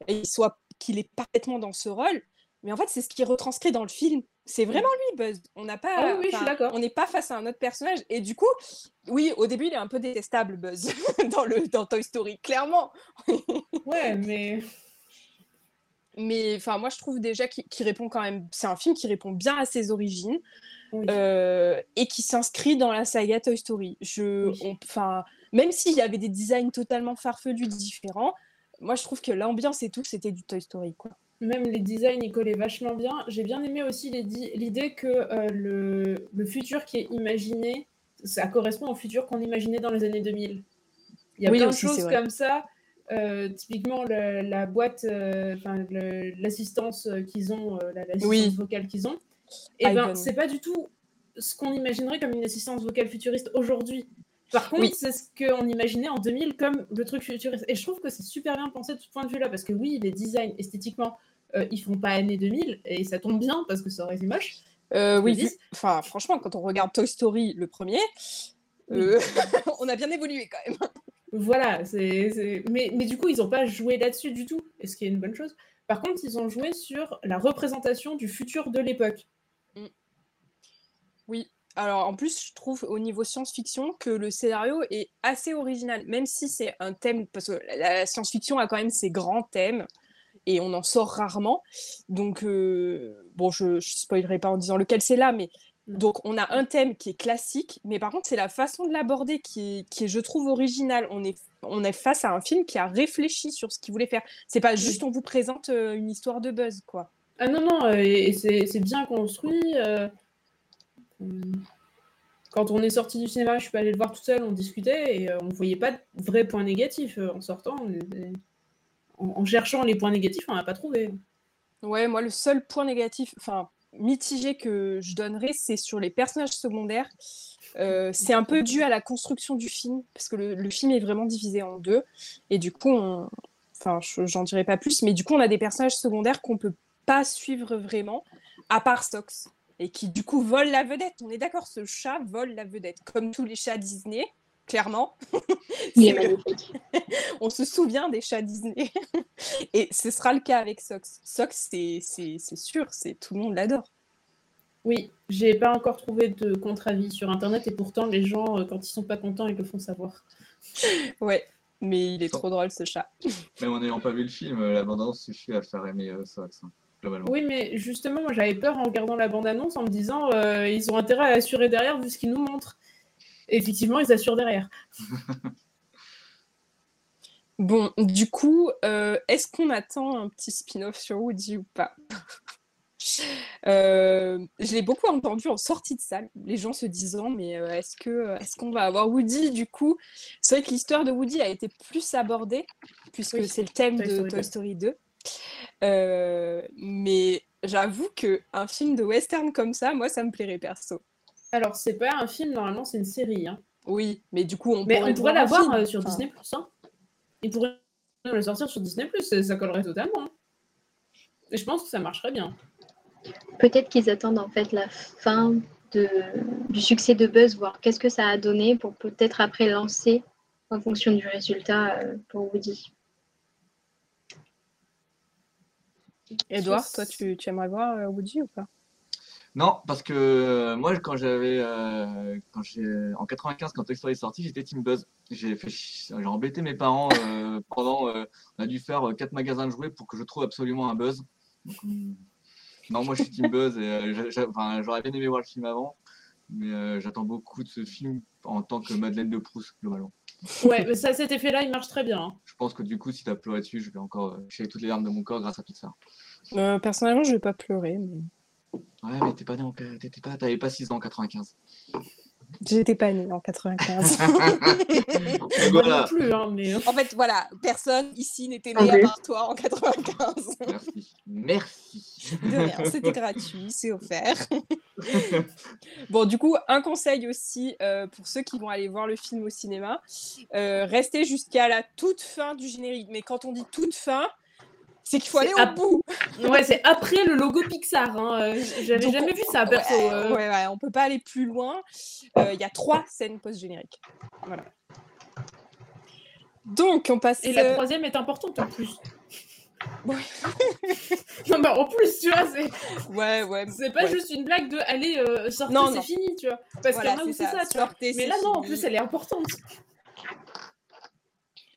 et qu'il soit qu'il est parfaitement dans ce rôle, mais en fait, c'est ce qui est retranscrit dans le film. C'est vraiment lui, Buzz. On n'a pas, ah oui. On n'est pas face à un autre personnage. Et du coup, oui, au début, il est un peu détestable, Buzz, dans le dans Toy Story, clairement. ouais, mais mais enfin, moi, je trouve déjà qu'il répond quand même. C'est un film qui répond bien à ses origines euh, et qui s'inscrit dans la saga Toy Story. Je, enfin, même s'il y avait des designs totalement farfelus différents, moi, je trouve que l'ambiance et tout, c'était du Toy Story, quoi. Même les designs, ils collaient vachement bien. J'ai bien aimé aussi l'idée que euh, le, le, futur qui est imaginé, ça correspond au futur qu'on imaginait dans les années 2000. Il y a plein de choses comme ça euh, typiquement, la boîte, euh, enfin l'assistance euh, qu'ils ont, l'assistance vocale qu'ils ont, et eh ben, c'est pas du tout ce qu'on imaginerait comme une assistance vocale futuriste aujourd'hui. Par contre, c'est ce qu'on imaginait en 2000 comme le truc futuriste. Et je trouve que c'est super bien pensé de ce point de vue-là, parce que oui, les designs, esthétiquement, ils font pas année 2000, et ça tombe bien, parce que ça aurait été moche. oui, enfin, franchement, quand on regarde Toy Story, le premier, on a bien évolué quand même. Voilà, c'est, Mais, mais, du coup, ils n'ont pas joué là-dessus du tout, et ce qui est une bonne chose. Par contre, ils ont joué sur la représentation du futur de l'époque. Mm. Oui, alors en plus, je trouve au niveau science-fiction que le scénario est assez original, même si c'est un thème, parce que la science-fiction a quand même ses grands thèmes, et on en sort rarement. Donc, euh, bon, je ne spoilerai pas en disant lequel c'est là, mais donc, on a un thème qui est classique, mais par contre, c'est la façon de l'aborder qui, qui est, je trouve, originale. On est, on est face à un film qui a réfléchi sur ce qu'il voulait faire. C'est pas juste on vous présente euh, une histoire de buzz, quoi. Ah non, non, euh, et c'est bien construit. Euh, quand on est sorti du cinéma, je suis pas allée le voir tout seul, on discutait et on ne voyait pas de vrais points négatifs en sortant. en, cherchant les points négatifs, on n'a pas trouvé. Ouais, moi, le seul point négatif, enfin, mitigé que je donnerais, c'est sur les personnages secondaires. Euh, c'est un peu dû à la construction du film, parce que le, film est vraiment divisé en deux. Et du coup, enfin, j'en dirai pas plus, mais du coup, on a des personnages secondaires qu'on peut pas suivre vraiment, à part Stox, et qui du coup volent la vedette. On est d'accord, ce chat vole la vedette, comme tous les chats Disney clairement. On se souvient des chats Disney. Et ce sera le cas avec Sox. Sox, c'est sûr, c'est tout le monde l'adore. Oui, j'ai pas encore trouvé de contre-avis sur Internet et pourtant les gens, euh, quand ils sont pas contents, ils le font savoir. Ouais, mais il est trop drôle ce chat. Même en n'ayant pas vu le film, euh, la bande-annonce suffit à faire aimer euh, Sox. Hein, oui, mais justement, moi j'avais peur en regardant la bande-annonce en me disant ils ont intérêt à assurer derrière vu ce qu'ils nous montrent effectivement, ils assurent derrière. bon, du coup, euh, est-ce qu'on attend un petit spin-off sur Woody ou pas euh, je l'ai beaucoup entendu en sortie de salle, les gens se disant mais euh, est-ce que est-ce qu'on va avoir Woody du coup? C'est vrai que l'histoire de Woody a été plus abordée puisque c'est le thème de Toy Story 2. mais j'avoue que un film de western comme ça, moi ça me plairait perso. Alors, c'est pas un film, normalement, c'est une série. Hein. Oui, mais du coup, on mais pourrait, on pourrait la voir euh, sur Disney Plus. Hein. Ils pourraient le sortir sur Disney Plus, ça collerait totalement. Hein. Et je pense que ça marcherait bien. Peut-être qu'ils attendent en fait la fin de, du succès de Buzz, voir qu'est-ce que ça a donné pour peut-être après lancer en fonction du résultat euh, pour Woody. Edouard, toi, tu, tu aimerais voir euh, Woody ou pas? Non, parce que euh, moi, quand j'avais, euh, quand j'ai, en 95, quand Toy Story est sorti, j'étais Team Buzz. J'ai fait, j'ai embêté mes parents euh, pendant, on a dû faire quatre magasins de jouets pour que je trouve absolument un Buzz. non, moi, je suis Team Buzz et j'aurais bien aimé voir le film avant, mais j'attends beaucoup de ce film en tant que Madeleine de Proust globalement. Ouais, mais ça, cet effet-là, il marche très bien. Hein. Je pense que du coup, si tu as pleuré dessus, je vais encore chier toutes les larmes de mon corps grâce à Pixar. personnellement, je vais pas pleurer, mais. Ouais, mais t'es pas né en... t'étais pas... t'avais pas 6 ans en 95. J'étais pas née en 95. voilà. non plus, hein, mais... En fait, voilà, personne ici n'était né à part toi en 95. Merci. Merci. De rien, c'était gratuit, c'est offert. bon, du coup, un conseil aussi euh, pour ceux qui vont aller voir le film au cinéma, euh, restez jusqu'à la toute fin du générique. Mais quand on dit toute fin, c'est qu'il faut aller au bout. ouais, c'est après le logo Pixar. Hein. Euh, j'avais jamais vu ça, perso. Ouais, euh. ouais, ouais, on peut pas aller plus loin. Euh, il y a trois scènes post-génériques. Voilà. Donc, on passe. Et la troisième est importante en plus. non, bah en plus, tu vois, c'est. Ouais, ouais. C'est pas juste une blague de aller euh, sortir, c'est fini, tu vois. Parce qu'il y en a où c'est ça, tu vois. Mais là, non, en plus, elle est importante.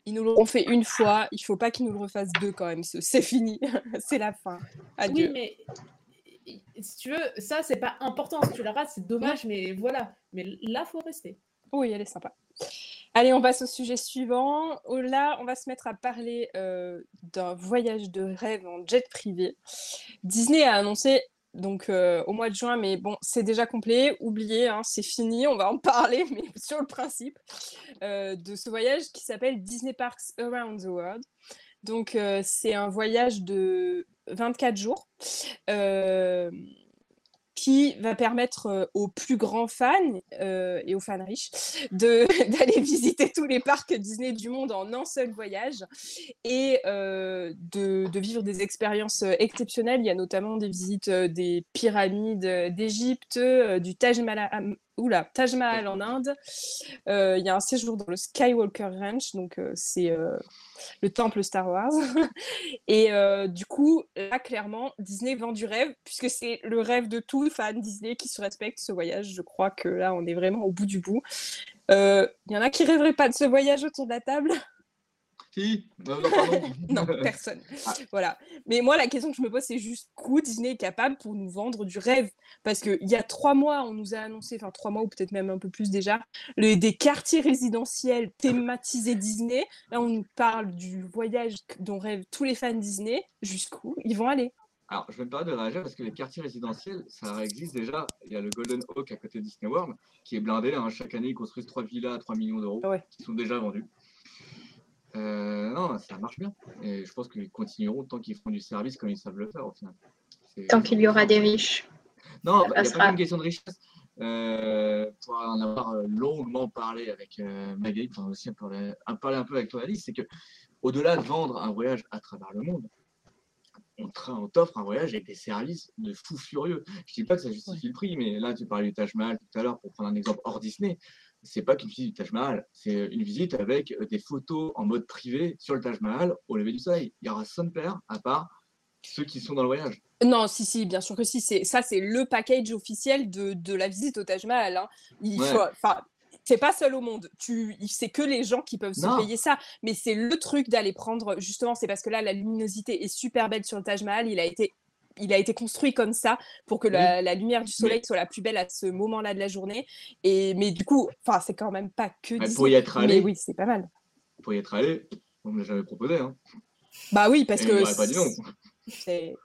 Ils nous l'ont fait une fois, il faut pas qu'ils nous le refassent deux quand même. C'est fini, c'est la fin. Adieu. Oui, mais si tu veux, ça, c'est pas important. Si tu la rates, c'est dommage, mais voilà. Mais là, faut rester. Oui, elle est sympa. Allez, on passe au sujet suivant. Oh, là, on va se mettre à parler euh, d'un voyage de rêve en jet privé. Disney a annoncé donc euh, au mois de juin, mais bon, c'est déjà complet. Oubliez, hein, c'est fini. On va en parler, mais sur le principe euh, de ce voyage qui s'appelle Disney Parks Around the World. Donc, c'est un voyage de 24 jours qui va permettre euh, aux plus grands fans euh, et aux fans riches d'aller visiter tous les parcs Disney du monde en un seul voyage et euh, de, de, vivre des expériences exceptionnelles. Il y a notamment des visites des pyramides d'Égypte, du Taj Mahal, Oula, Taj Mahal en Inde. Euh, il y a un séjour dans le Skywalker Ranch, donc euh, c'est euh, le temple Star Wars. Et du coup, là, clairement, Disney vend du rêve, puisque c'est le rêve de tout fan Disney qui se respecte ce voyage. Je crois que là, on est vraiment au bout du bout. Il y en a qui rêveraient pas de ce voyage autour de la table non, personne. Ah. Voilà. Mais moi, la question que je me pose, c'est juste où Disney est capable pour nous vendre du rêve? Parce qu'il y a trois mois, on nous a annoncé, enfin trois mois ou peut-être même un peu plus déjà, des quartiers résidentiels thématisés Disney. Là, on nous parle du voyage dont rêvent tous les fans Disney. Jusqu'où ils vont aller? Alors, je vais me permettre de réagir parce que les quartiers résidentiels, ça existe déjà. Il y a le Golden Oak à côté de Disney World qui est blindé. Hein. Chaque année, ils construisent trois villas à 3 millions d'euros qui sont déjà vendus. Euh, non, ça marche bien. Et je pense qu'ils continueront tant qu'ils feront du service comme ils savent le faire au final. Tant qu'il y aura des riches. Non, il n'y a pas une question de richesse. Euh, pour en avoir euh, longuement parlé avec euh, Magali, enfin aussi un parler, un peu avec toi Alice, c'est que au-delà de vendre un voyage à travers le monde, on, on t'offre un voyage avec des services de fou furieux. Je ne dis pas que ça justifie le prix, mais là tu parlais du Taj Mahal tout à l'heure pour prendre un exemple hors Disney c'est pas qu'une visite du Taj Mahal, c'est une visite avec des photos en mode privé sur le Taj Mahal au lever du soleil. Il y aura son père à part ceux qui sont dans le voyage. Non, si, si, bien sûr que si. C'est ça, c'est le package officiel de, de, la visite au Taj Mahal. Hein. Il c'est pas seul au monde. Tu, c'est que les gens qui peuvent se payer ça. Mais c'est le truc d'aller prendre. Justement, c'est parce que là, la luminosité est super belle sur le Taj Mahal. Il a été il a été construit comme ça pour que la, lumière du soleil soit la plus belle à ce moment-là de la journée. Et mais du coup, enfin, c'est quand même pas que. Mais pour y être allé. Mais oui, c'est pas mal. Pour y être allé, on ne l'a jamais proposé. Hein. Bah oui, parce que. pas dit non. C'est.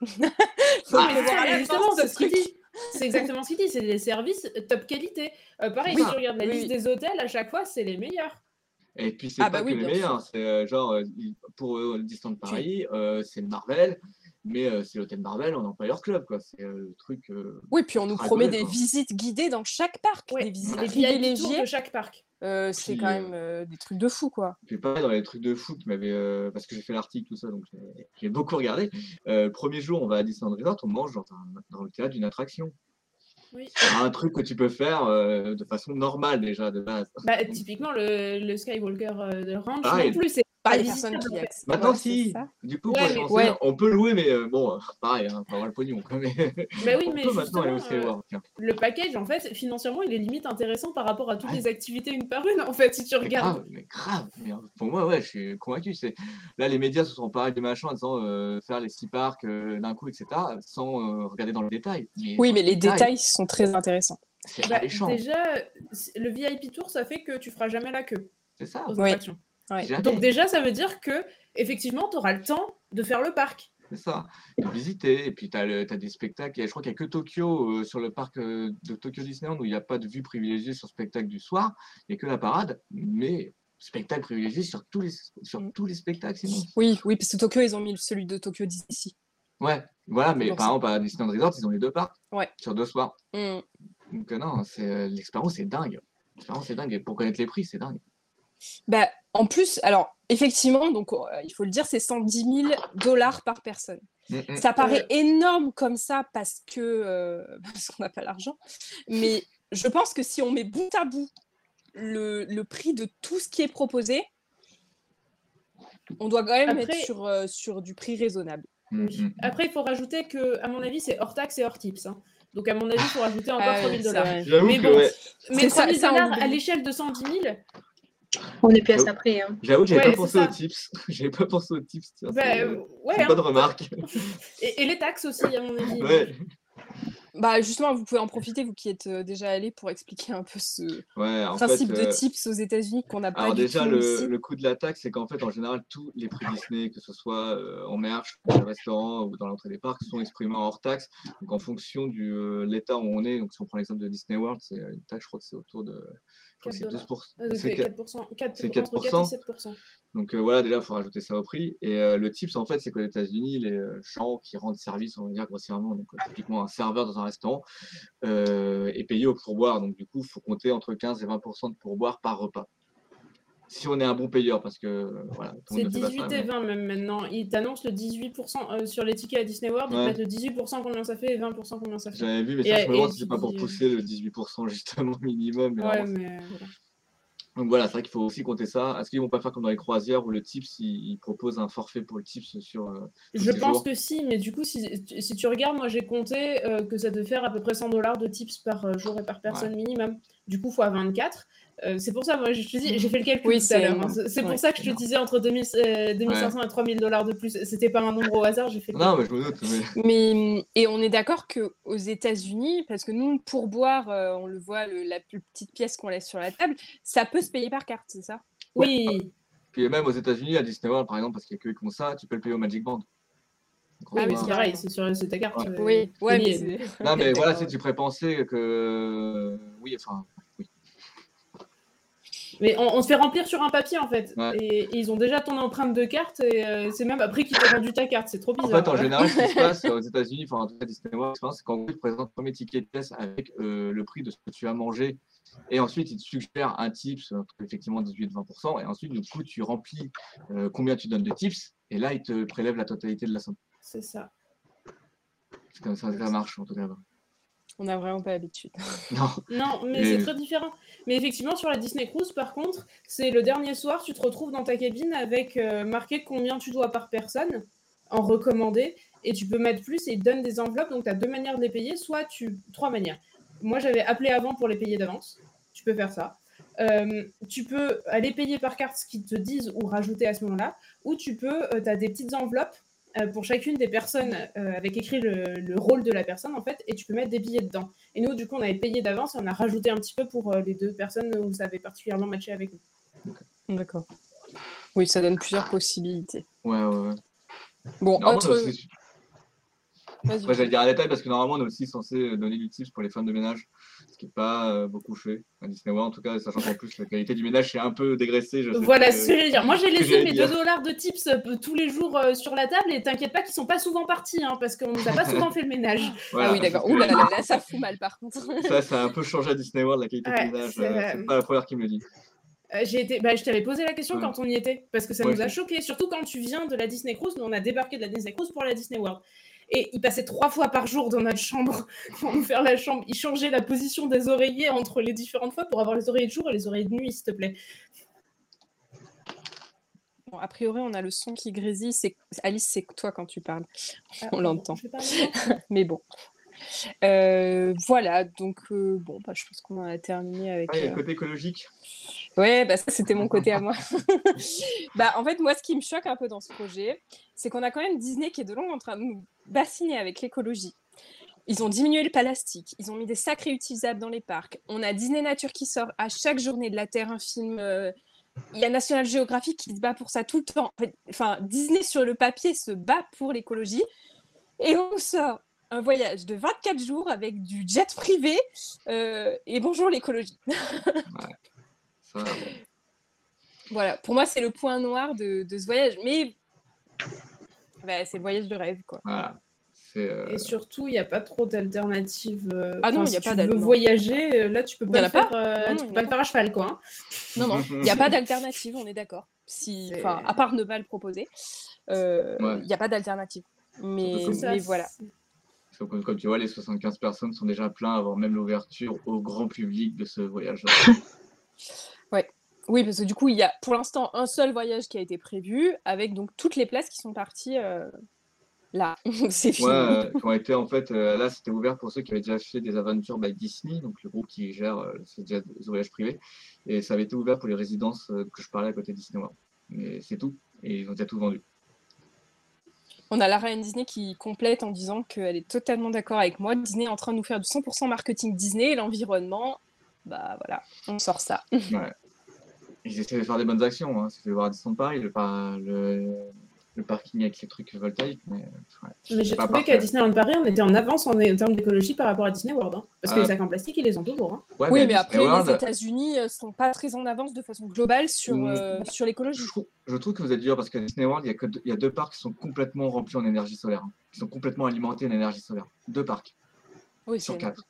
C'est exactement ce qu'il dit. C'est des services top qualité. Euh, pareil, si tu regardes la liste des hôtels, à chaque fois, c'est les meilleurs. Et puis, c'est ah pas bah que les meilleurs. C'est euh, genre, euh, pour le Disneyland Paris, c'est Marvel mais euh, c'est l'hôtel Marvel en Empire Club, quoi. C'est euh, le truc. Euh, oui, puis on nous promet des visites guidées dans chaque parc, des visites privilégiées de chaque parc. c'est quand même des trucs de fou, quoi. Puis pas dans les trucs de fou qui m'avaient, parce que j'ai fait l'article tout ça, donc j'ai beaucoup regardé. premier jour, on va à Disneyland Resort, on mange dans, dans le théâtre d'une attraction. Oui. Un truc que tu peux faire de façon normale déjà de base. Bah, typiquement le, le Skywalker de Ranch non plus, c'est pas personne qui Maintenant, si. Du coup, on peut louer, mais euh, bon, euh, pareil, hein, pas avoir le pognon. Mais, mais oui, mais maintenant aller aussi voir. Le package, en fait, financièrement, il est limite intéressant par rapport à toutes les activités une par une, en fait, si tu regardes. mais grave. pour moi, ouais, je suis convaincu. Là, les médias se sont parés du machin en disant euh, faire les six parcs d'un coup, etc., sans regarder dans le détail. oui, mais les détails sont très intéressants. Bah, déjà, le VIP Tour, ça fait que tu feras jamais la queue. C'est ça. Donc déjà, ça veut dire que effectivement, tu auras le temps de faire le parc. C'est ça, de visiter. Et puis, tu as, des spectacles. je crois qu'il n'y a que Tokyo, euh, sur le parc euh, de Tokyo Disneyland, où il n'y a pas de vue privilégiée sur le spectacle du soir. Il n'y a que la parade. Mais spectacle privilégié sur tous les, sur mm. tous les spectacles, sinon. Oui, oui, parce que Tokyo, ils ont mis celui de Tokyo Disney. Ouais, voilà, mais par exemple, à Disneyland Resort, ils ont les deux parcs. Ouais. Sur deux soirs. Mm. Donc, euh, non, l'expérience, c'est dingue. L'expérience, c'est dingue. Et pour connaître les prix, c'est dingue. Bah, en plus, alors, effectivement, donc, euh, il faut le dire, c'est 110 000 dollars par personne. Mm, mm. Ça paraît énorme comme ça parce que euh, parce qu'on n'a pas l'argent. Mais je pense que si on met bout à bout le, le, prix de tout ce qui est proposé, On doit quand même être sur, sur du prix raisonnable. Mm. Après, il faut rajouter que, à mon avis, c'est hors taxe et hors tips. Hein. Donc, à mon avis, il faut rajouter encore 3000 dollars. Mais bon, mais 3000 dollars à l'échelle de 110 000. On est plus à ça près. Hein. J'avoue que j'avais pas pensé aux tips. J'avais pas pensé aux tips. Tiens, bah, ouais, hein. remarque. Et, et, les taxes aussi, à mon avis. Ouais. Bah justement, vous pouvez en profiter, vous qui êtes euh, déjà allé, pour expliquer un peu ce principe de euh, tips aux États-Unis qu'on n'a pas Alors du déjà, le, le, coût de la taxe, c'est qu'en fait, en général, tous les prix Disney, que ce soit euh, en merch, dans le restaurant ou dans l'entrée des parcs, sont exprimés hors taxe. Donc en fonction de l'État où on est, donc si on prend l'exemple de Disney World, c'est une taxe, je crois que c'est autour de c'est 4%. c'est 4%. 4%. Donc euh, voilà, déjà, il faut rajouter ça au prix. Et euh, le tips, en fait, c'est qu'aux États-Unis, les gens qui rendent service, on va dire grossièrement, donc typiquement un serveur dans un restaurant, est payé au pourboire. Donc du coup, il faut compter entre 15 et 20% de pourboire par repas si on est un bon payeur, parce que voilà. C'est 18 et 20 même maintenant. Ils t'annoncent le 18% sur les tickets à Disney World, ils mettent le 18% combien ça fait et 20% combien ça fait. J'avais vu, mais ça, je me demande si c'est pas pour pousser le 18% justement minimum. Mais ouais, mais voilà. Donc voilà, c'est vrai qu'il faut aussi compter ça. Est-ce qu'ils vont pas faire comme dans les croisières où le TIPS, il, propose un forfait pour le TIPS sur. Euh, je pense que si, mais du coup, si, tu regardes, moi j'ai compté euh, que ça te faire à peu près 100 dollars de TIPS par euh, jour et par personne minimum. Du coup, fois 24. Euh, c'est pour ça, moi, je te dis, j'ai fait le calcul tout à l'heure. Hein. C'est pour ça que je te disais entre 2000, 2500 euh, et 3000 dollars de plus. C'était pas un nombre au hasard, j'ai fait Non, mais je me doute. Mais... et on est d'accord qu'aux États-Unis, parce que nous, pour boire, euh, on le voit, la plus petite pièce qu'on laisse sur la table, ça peut se payer par carte, c'est ça? Oui. Puis même aux États-Unis, à Disney World, par exemple, parce qu'il n'y a que qui ça, tu peux le payer au Magic Band. ah, mais c'est pareil, c'est sur ta carte. Oui, ouais, mais Non, mais voilà, si tu pourrais penser que. Oui, enfin, mais on, se fait remplir sur un papier en fait. Et, ils ont déjà ton empreinte de carte et euh, c'est même après qu'ils t'ont rendu ta carte. C'est trop bizarre. En fait, en général, ce qui se passe aux États-Unis, enfin en tout cas Disney c'est qu'en gros, ils te présentent le premier ticket de pièce avec euh, le prix de ce que tu as mangé. Et ensuite, ils te suggèrent un tips effectivement 18 et 20%. Et ensuite, du coup, tu remplis euh, combien tu donnes de tips. Et là, ils te prélèvent la totalité de la somme. C'est ça. C'est comme ça que ça marche en tout cas. On n'a vraiment pas l'habitude. Non. non, mais c'est très différent. Mais effectivement, sur la Disney Cruise, par contre, c'est le dernier soir, tu te retrouves dans ta cabine avec euh, marqué combien tu dois par personne en recommandé. Et tu peux mettre plus et ils te donnent des enveloppes. Donc, tu as deux manières de les payer. Soit tu. Trois manières. Moi, j'avais appelé avant pour les payer d'avance. Tu peux faire ça. Euh, tu peux aller payer par carte ce qu'ils te disent ou rajouter à ce moment-là. Ou tu peux. Euh, tu as des petites enveloppes pour chacune des personnes euh, avec écrit le, rôle de la personne en fait et tu peux mettre des billets dedans. Et nous du coup on avait payé d'avance et on a rajouté un petit peu pour euh, les deux personnes où ça avait particulièrement matché avec nous. D'accord. Oui, ça donne plusieurs possibilités. Ouais, ouais, ouais. Bon, autre... Moi, j'allais dire un détail parce que normalement, on est aussi censé donner du tips pour les femmes de ménage, ce qui n'est pas euh, beaucoup fait à Disney World, en tout cas, sachant qu'en plus, la qualité du ménage est un peu dégraissée. Je voilà ce que je veux dire. Moi, j'ai laissé mes 2 dollars de tips euh, tous les jours euh, sur la table et t'inquiète pas qu'ils sont pas souvent partis hein, parce qu'on nous a pas souvent fait le ménage. ah oui, d'accord. Ouh là, là, là, ça fout mal par contre. ça, ça a un peu changé à Disney World, la qualité du ménage. C'est pas la première qui me le dit. j'ai été, bah, je t'avais posé la question quand on y était, parce que ça nous a choqué, surtout quand tu viens de la Disney Cruise. Nous, on a débarqué de la Disney Cruise pour la Disney World. Et il passait trois fois par jour dans notre chambre pour nous faire la chambre. Il changeait la position des oreillers entre les différentes fois pour avoir les oreillers de jour et les oreillers de nuit, s'il te plaît. Bon, a priori, on a le son qui grésille. C'est Alice, c'est toi quand tu parles. Ah, on l'entend. Mais bon. Euh, voilà, donc euh, bon, bah, je pense qu'on a terminé avec. Ah, il y a le euh, côté écologique. Ouais, bah, ça c'était mon côté à moi. bah, en fait, moi, ce qui me choque un peu dans ce projet, c'est qu'on a quand même Disney qui est de long en train de nous bassiner avec l'écologie. Ils ont diminué le plastique, ils ont mis des sacs réutilisables dans les parcs. On a Disney Nature qui sort à chaque journée de la Terre un film. Il y a National Geographic qui se bat pour ça tout le temps. Enfin, Disney sur le papier se bat pour l'écologie. Et on sort un voyage de 24 jours avec du jet privé euh, et bonjour l'écologie. Voilà, pour moi c'est le point noir de, ce voyage, mais bah, c'est le voyage de rêve quoi. Euh, et surtout, il n'y a pas trop d'alternatives. Euh, ah non, il n'y a pas d'alternatives. voyager, là, tu peux pas, le faire, tu peux pas le faire à cheval, quoi. Hein. Non, non, il n'y a pas d'alternative, on est d'accord. Si, à part ne pas le proposer, il n'y a pas d'alternative. Mais, mais voilà comme, tu vois, les 75 personnes sont déjà pleins avant même l'ouverture au grand public de ce voyage. ouais, Oui, parce que du coup, il y a pour l'instant un seul voyage qui a été prévu, avec donc toutes les places qui sont parties euh, là. c'est fini. Ouais, qui ont été en fait, euh, là, c'était ouvert pour ceux qui avaient déjà fait des aventures by Disney, donc le groupe qui gère euh, déjà des voyages privés. Et ça avait été ouvert pour les résidences que je parlais à côté de Disney World. Mais c'est tout. Et ils ont déjà tout vendu. On a la reine Disney qui complète en disant qu'elle est totalement d'accord avec moi. Disney est en train de nous faire du 100% marketing Disney et l'environnement, bah voilà, on sort ça. Ouais. Ils essaient de faire des bonnes actions. Hein. Ça fait voir à Disneyland Paris, le, le, le, parking avec les trucs voltaïques. Mais, ouais, mais j'ai trouvé qu'à Disneyland Paris, on était en avance en, termes d'écologie par rapport à Disney World. Hein. Parce que ah. les sacs en plastique, ils les ont toujours. Hein. oui, mais, après, les États-Unis ne euh, sont pas très en avance de façon globale sur, euh, sur l'écologie. Je, trouve que vous êtes dur parce qu'à Disney World, il y, a que il y a deux parcs qui sont complètement remplis en énergie solaire. Hein. Qui sont complètement alimentés en énergie solaire. Deux parcs. Oui, sur quatre.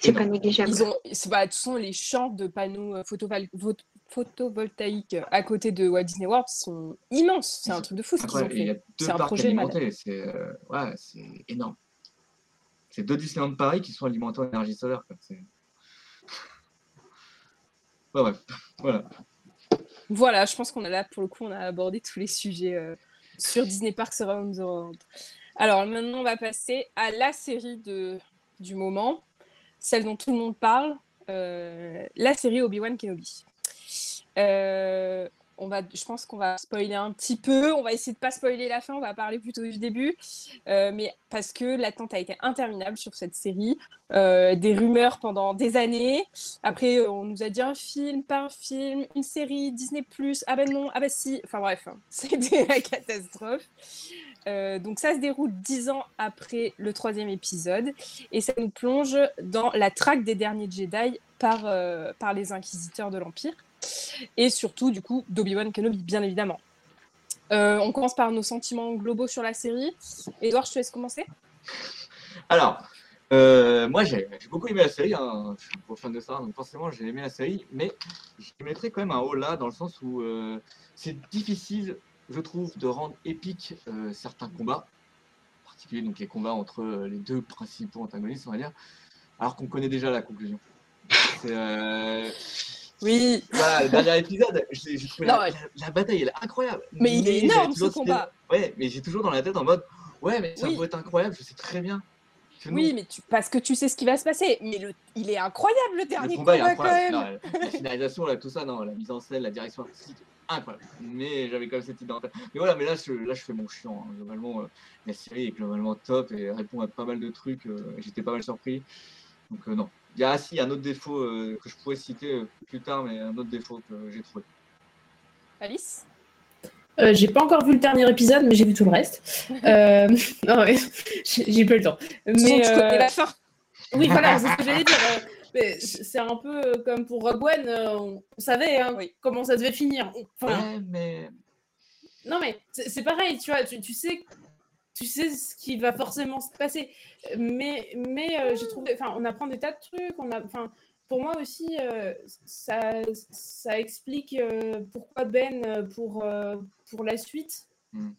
C'est pas négligeable. Ils ont, bah, de toute les champs de panneaux euh, photovoltaïques à côté de Walt Disney World sont immenses. C'est un truc de fou ce qu'ils ont fait. C'est un projet C'est euh, ouais, énorme. C'est deux Disneyland Paris qui sont alimentés en énergie solaire. bref, voilà. Voilà, je pense qu'on a là, pour le coup, on a abordé tous les sujets euh, sur Disney Parks Around the World. Alors maintenant, on va passer à la série de, du moment celle dont tout le monde parle, euh, la série Obi-Wan Kenobi. Euh, on va, je pense qu'on va spoiler un petit peu. On va essayer de pas spoiler la fin. On va parler plutôt du début, euh, mais parce que l'attente a été interminable sur cette série. des rumeurs pendant des années. Après, on nous a dit un film, pas un film, une série, Disney Ah ben non, ah ben si. Enfin bref, hein. c'était la catastrophe. Euh, donc ça se déroule dix ans après le troisième épisode et ça nous plonge dans la traque des derniers Jedi par, euh, par les inquisiteurs de l'Empire et surtout du coup d'Obi-Wan Kenobi bien évidemment. Euh, on commence par nos sentiments globaux sur la série. Edouard, je te laisse commencer. Alors, moi j'ai beaucoup aimé la série, hein. je suis un gros fan de ça, donc forcément j'ai aimé la série, mais je mettrais quand même un haut là dans le sens où c'est difficile je trouve, de rendre épique euh, certains combats, en particulier donc les combats entre euh, les deux principaux antagonistes, on va dire, alors qu'on connaît déjà la conclusion. Euh, oui. le dernier épisode, j'ai trouvé la, bataille elle est incroyable. Mais, il est énorme ce combat. Ouais, mais j'ai toujours dans la tête en mode, ouais, mais ça va être incroyable, je sais très bien. Oui, mais tu... parce que tu sais ce qui va se passer. Mais le... il est incroyable le dernier combat, quand même. la finalisation, là, tout ça, non, la mise en scène, la direction artistique, incroyable. Mais j'avais quand même cette idée en tête. Mais voilà, mais là, je, là, je fais mon chiant. Hein. Globalement, euh, la série est globalement top et répond à pas mal de trucs. Euh, j'étais pas mal surpris. Donc, euh, non. Il y a aussi un autre défaut que je pourrais citer plus tard, mais un autre défaut que j'ai trouvé. Alice? J'ai pas encore vu le dernier épisode, mais j'ai vu tout le reste. non, j'ai pas eu le temps. Mais la fin. Oui, voilà, c'est ce que j'allais dire c'est un peu euh, comme pour Rogue One, euh, on, savait hein, comment ça devait finir. ouais, mais. Non, mais c'est pareil, tu vois, tu, sais, tu sais ce qui va forcément se passer. Mais, mais euh, j'ai trouvé. Enfin, on apprend des tas de trucs. On a, enfin, pour moi aussi, ça, ça explique pourquoi Ben pour, pour la suite. Hmm.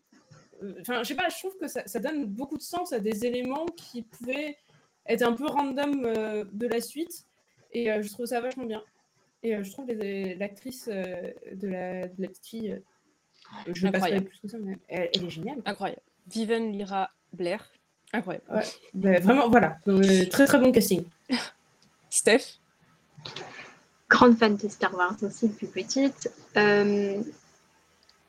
Enfin, je sais pas, je trouve que ça, ça, donne beaucoup de sens à des éléments qui pouvaient être un peu random euh, de la suite. Et euh, je trouve ça vachement bien. Et euh, je trouve l'actrice de, la, de la petite fille, je ne pas plus que ça, mais elle, est géniale. Incroyable. Vivian Lyra Blair. Incroyable. Ouais, vraiment, voilà. très très bon casting. Steph Grande fan de Star Wars aussi depuis petite.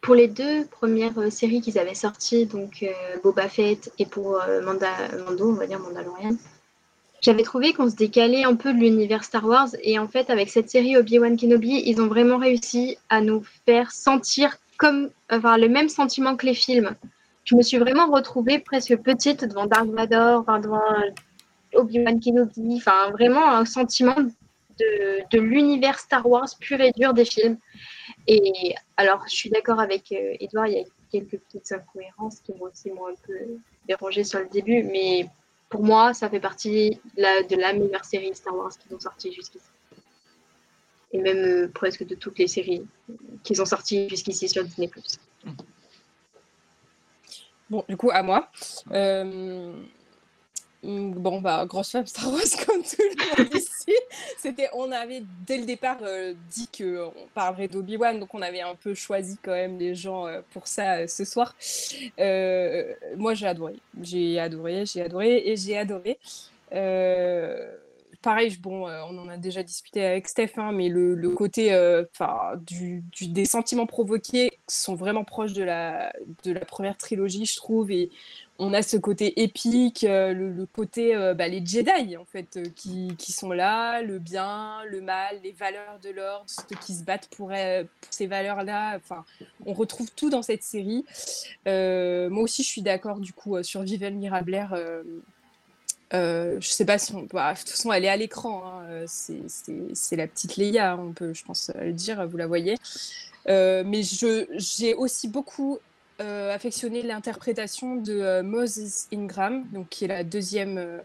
pour les deux premières séries qu'ils avaient sorties, donc Boba Fett et pour Manda, Mando, on va dire Mandalorian, j'avais trouvé qu'on se décalait un peu de l'univers Star Wars et en fait avec cette série Obi-Wan Kenobi, ils ont vraiment réussi à nous faire sentir comme enfin le même sentiment que les films. Je me suis vraiment retrouvée presque petite devant Dark Vador, devant Obi-Wan Kenobi, enfin vraiment un sentiment de, de l'univers Star Wars pur et dur des films. Et alors je suis d'accord avec euh, Edouard, il y a quelques petites incohérences qui m'ont aussi un peu dérangé sur le début, mais pour moi, ça fait partie de la, meilleure série Star Wars qu'ils ont sorti jusqu'ici. Et même euh, presque de toutes les séries qu'ils ont sorties jusqu'ici sur Disney. Bon, du coup, à moi. Euh, bon, bah, grosse femme Star Wars comme tout le monde ici. C'était, on avait dès le départ euh, dit qu'on parlerait d'Obi-Wan, donc on avait un peu choisi quand même les gens euh, pour ça euh, ce soir. moi, j'ai adoré. J'ai adoré, j'ai adoré et j'ai adoré. pareil, bon, on en a déjà discuté avec Steph, hein, mais le, le côté du, du, des sentiments provoqués sont vraiment proches de la, de la première trilogie, je trouve. Et on a ce côté épique, euh, le, côté euh, bah, les Jedi en fait euh, qui, sont là, le bien, le mal, les valeurs de l'ordre, qui se battent pour, ces valeurs-là. Enfin, on retrouve tout dans cette série. moi aussi, je suis d'accord du coup sur Vivel Mirablaire. je sais pas si on. Bah, de toute façon, elle est à l'écran. Hein, c'est la petite Leia, on peut, je pense, le dire. Vous la voyez. Mais j'ai aussi beaucoup euh, affectionné l'interprétation de euh, Moses Ingram, donc, qui est la deuxième euh,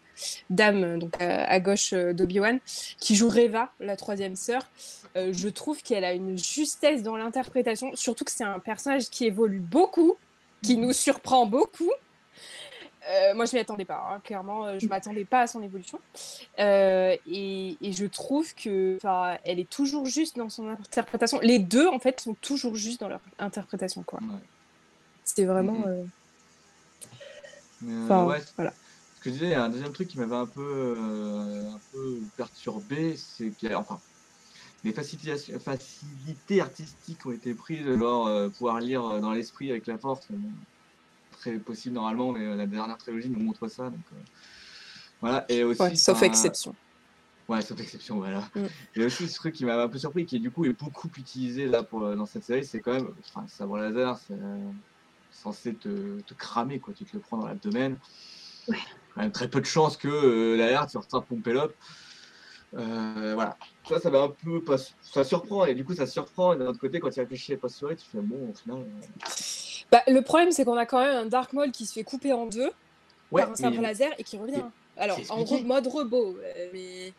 dame donc, à, gauche d'Obi-Wan, qui joue Reva, la troisième sœur. je trouve qu'elle a une justesse dans l'interprétation, surtout que c'est un personnage qui évolue beaucoup, qui nous surprend beaucoup. Moi, je m'y attendais pas, hein, clairement, je m'attendais pas à son évolution. Et, et, je trouve que elle est toujours juste dans son interprétation. Les deux, en fait, sont toujours justes dans leur interprétation. Quoi. C'était vraiment. Euh, ouais, voilà. Ce que je disais, un deuxième truc qui m'avait un peu, euh, un peu perturbé, c'est qu'il y a, enfin, les facilités artistiques ont été prises, genre euh, pouvoir lire dans l'esprit avec la force, possible normalement, mais la dernière trilogie nous montre ça. Donc, voilà. Et aussi, sauf exception. Ouais, sauf exception, voilà. Mm. Et aussi, ce truc qui m'a un peu surpris, qui du coup est beaucoup utilisé là pour, dans cette série, c'est quand même, enfin, savoir laser, c'est censé te, te, cramer, quoi. Tu te le prends dans l'abdomen. Ouais. Quand même très peu de chances que euh, l'air, tu retiens pomper l'op. Euh, voilà. Ça, ça va un peu. Pas, ça surprend, et du coup, ça surprend. Et d'un autre côté, quand tu réfléchis à pas tu fais bon, au final. Bah, le problème, c'est qu'on a quand même un Dark Maul qui se fait couper en deux par un sabre laser et qui revient. Alors, en mode robot. Euh, mais...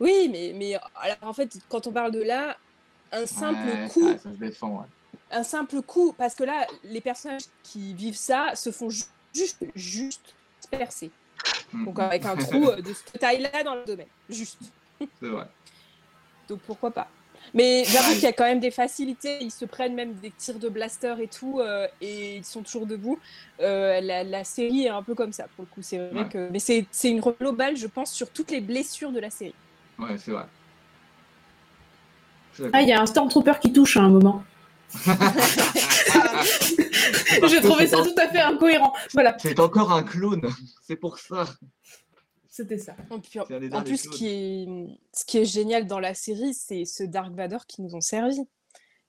Oui, mais, mais alors, en fait, quand on parle de là, un simple coup. Ça, ça se défend, ouais un simple coup, parce que là, les personnages qui vivent ça se font juste, juste percer. Donc avec un trou euh, de cette taille-là dans le domaine. Juste. C'est vrai. Donc pourquoi pas. Mais j'avoue qu'il y a quand même des facilités. Ils se prennent même des tirs de blaster et tout, euh, et ils sont toujours debout. Euh, la, série est un peu comme ça, pour le coup. C'est vrai que. Mais c'est une globale, je pense, sur toutes les blessures de la série. Ouais, c'est vrai. Ah, il y a un Stormtrooper qui touche à un moment. J'ai trouvé ça tout à fait incohérent. Voilà. C'est encore un clone, c'est pour ça. C'était ça. En plus, ce qui, est, ce qui est génial dans la série, c'est ce Dark Vador qui nous ont servi.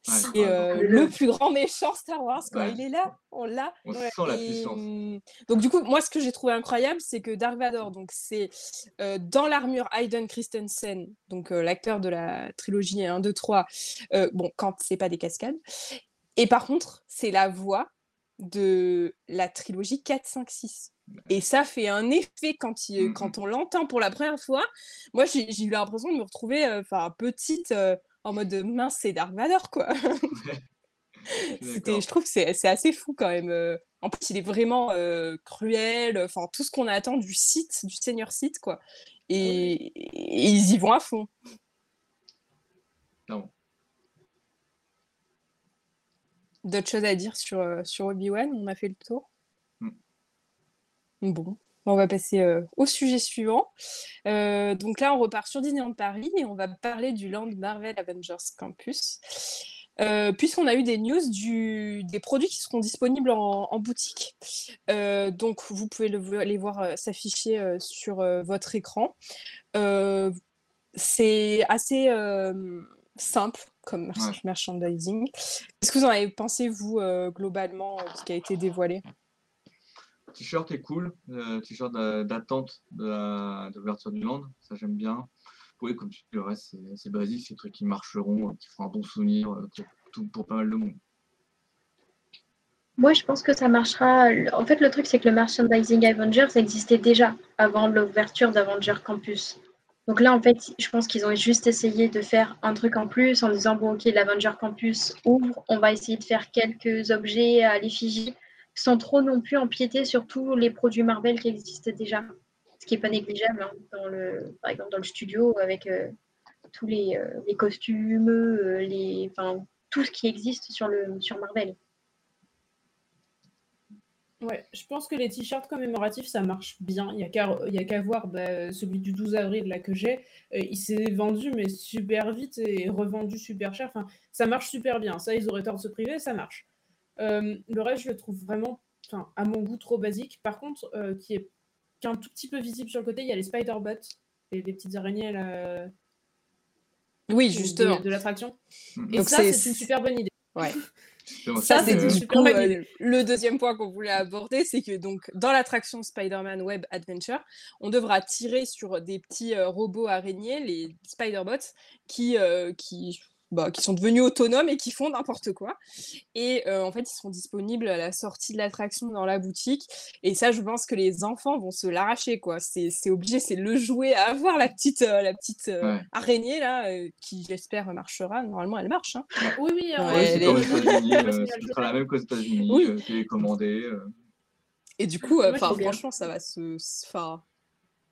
C'est euh, le plus grand méchant Star Wars, quoi. Il est là, on l'a. On sent la puissance. Donc du coup, moi, ce que j'ai trouvé incroyable, c'est que Dark Vador, donc c'est euh, dans l'armure Hayden Christensen, donc euh, l'acteur de la trilogie 1, 2, 3. bon, quand c'est pas des cascades. Et par contre, c'est la voix de la trilogie 4, 5, 6. Et ça fait un effet quand, il, quand on l'entend pour la première fois. Moi, j'ai eu l'impression de me retrouver enfin petite en mode mince, c'est Dark Vador, quoi. C'était, je trouve que c'est assez fou quand même. Euh. En plus, il est vraiment euh, cruel. Enfin, tout ce qu'on attend du site, du Seigneur Site, quoi. Et, ils y vont à fond. Non. D'autres choses à dire sur, euh, sur Obi-Wan On a fait le tour hmm. Bon. On va passer euh, au sujet suivant. Euh, donc là, on repart sur Disneyland Paris et on va parler du Land Marvel Avengers Campus. Euh, puisqu'on a eu des news du, des produits qui seront disponibles en, boutique. donc, vous pouvez les voir s'afficher sur votre écran. c'est assez simple comme merchandising. Qu'est-ce que vous en avez pensé, vous, globalement, ce qui a été dévoilé? T-shirt est cool, euh, t-shirt d'attente de l'ouverture du land, ça j'aime bien. Oui, comme tu dis, le reste c'est basique, c'est des trucs qui marcheront, qui feront un bon souvenir euh, pour, pas mal de monde. Moi, je pense que ça marchera. En fait, le truc, c'est que le merchandising Avengers existait déjà avant l'ouverture d'Avenger Campus. Donc là, en fait, je pense qu'ils ont juste essayé de faire un truc en plus en disant bon, ok, l'Avenger Campus ouvre, on va essayer de faire quelques objets à l'effigie sans trop non plus empiéter sur tous les produits Marvel qui existaient déjà. Ce qui n'est pas négligeable hein, dans le, par exemple dans le studio avec tous les, les costumes, les, enfin, tout ce qui existe sur, le, sur Marvel. Ouais, je pense que les t-shirts commémoratifs, ça marche bien. Il n'y a qu'à voir bah, celui du 12 avril là, que j'ai. Euh, il s'est vendu, mais super vite et revendu super cher. Enfin, ça marche super bien. Ça, ils auraient tort de se priver, ça marche. Euh, le reste, je le trouve vraiment, à mon goût, trop basique. Par contre, euh, qui est qu'un tout petit peu visible sur le côté, il y a les Spider-Bots, les, les petites araignées là. Oui, justement. De, l'attraction. Et Donc ça, c'est une super bonne idée. Ouais. Ça, c'est euh, le deuxième point qu'on voulait aborder, c'est que donc dans l'attraction Spider-Man Web Adventure, on devra tirer sur des petits euh, robots araignées, les Spider-Bots, qui, euh, qui bah, qui sont devenus autonomes et qui font n'importe quoi. Et euh, en fait, ils seront disponibles à la sortie de l'attraction dans la boutique. Et ça, je pense que les enfants vont se l'arracher, quoi. C'est obligé, c'est le jouet à avoir, la petite, euh, la petite euh, araignée, là, qui, j'espère, marchera. Normalement, elle marche. Hein. Oui, oui. Hein. c'est comme États-Unis. ce sera la même qu'aux États-Unis, oui. télécommandée. Et du coup, franchement, ça va se... Enfin,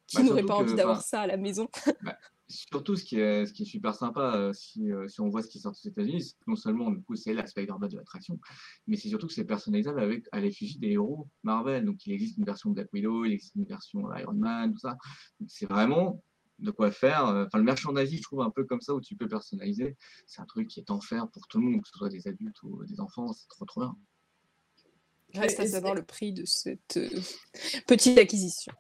qui bah, n'aurait pas envie d'avoir ça à la maison? Bah, Surtout, ce qui est, ce qui est super sympa, euh, si, euh, si, on voit ce qui sort aux États-Unis, non seulement du coup c'est la Spider-Man de l'attraction, mais c'est surtout que c'est personnalisable avec à l'effigie des héros Marvel. Donc il existe une version Black Widow, il existe une version Iron Man, tout ça. C'est vraiment de quoi faire. Euh, enfin, le merchandising, je trouve un peu comme ça où tu peux personnaliser. C'est un truc qui est en fer pour tout le monde, que ce soit des adultes ou des enfants. C'est trop trop bien. Reste à savoir le prix de cette petite acquisition.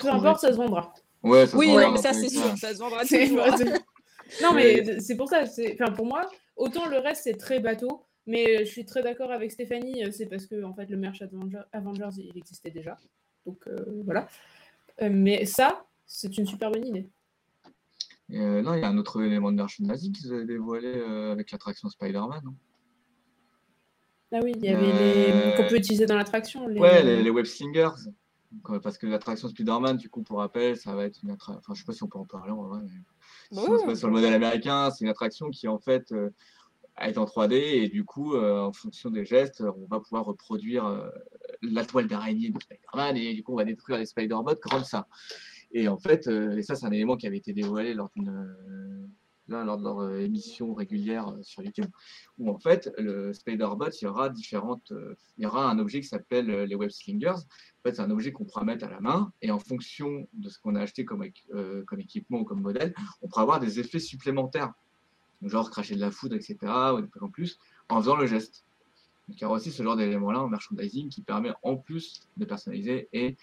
Peu importe, ça se vendra oui, mais ça c'est sûr, ça se vendra Non, mais c'est pour ça, enfin, pour moi, autant le reste c'est très bateau, mais je suis très d'accord avec Stéphanie, euh, c'est parce que en fait le merch Avengers, il existait déjà. Donc euh, voilà. Euh, mais ça, c'est une super bonne idée. non, il y a un autre élément de merchandising qu'ils avaient dévoilé avec l'attraction Spider-Man. Ah oui, il y avait les qu'on peut utiliser dans l'attraction. Les... Ouais, les, les web slingers. Euh, parce que l'attraction Spider-Man, du coup, pour rappel, ça va être une attraction. Enfin, je sais pas si on peut en parler en vrai. Mais... sur le modèle américain, c'est une attraction qui, en fait, euh, est en 3D et du coup, euh, en fonction des gestes, on va pouvoir reproduire la toile d'araignée de Spider-Man et du coup, on va détruire les Spider-Bots comme ça. Et en fait, et ça, c'est un élément qui avait été dévoilé lors d'une lors de leur euh, émission régulière euh, sur YouTube, où en fait, le Spider-Bot, il y aura différentes, euh, il y aura un objet qui s'appelle les Web Slingers. En fait, c'est un objet qu'on pourra mettre à la main, et en fonction de ce qu'on a acheté comme, comme équipement ou comme modèle, on pourra avoir des effets supplémentaires, genre cracher de la foudre, etc., ou des trucs en plus, en faisant le geste. Donc, il y aura aussi ce genre d'élément-là en merchandising qui permet en plus de personnaliser et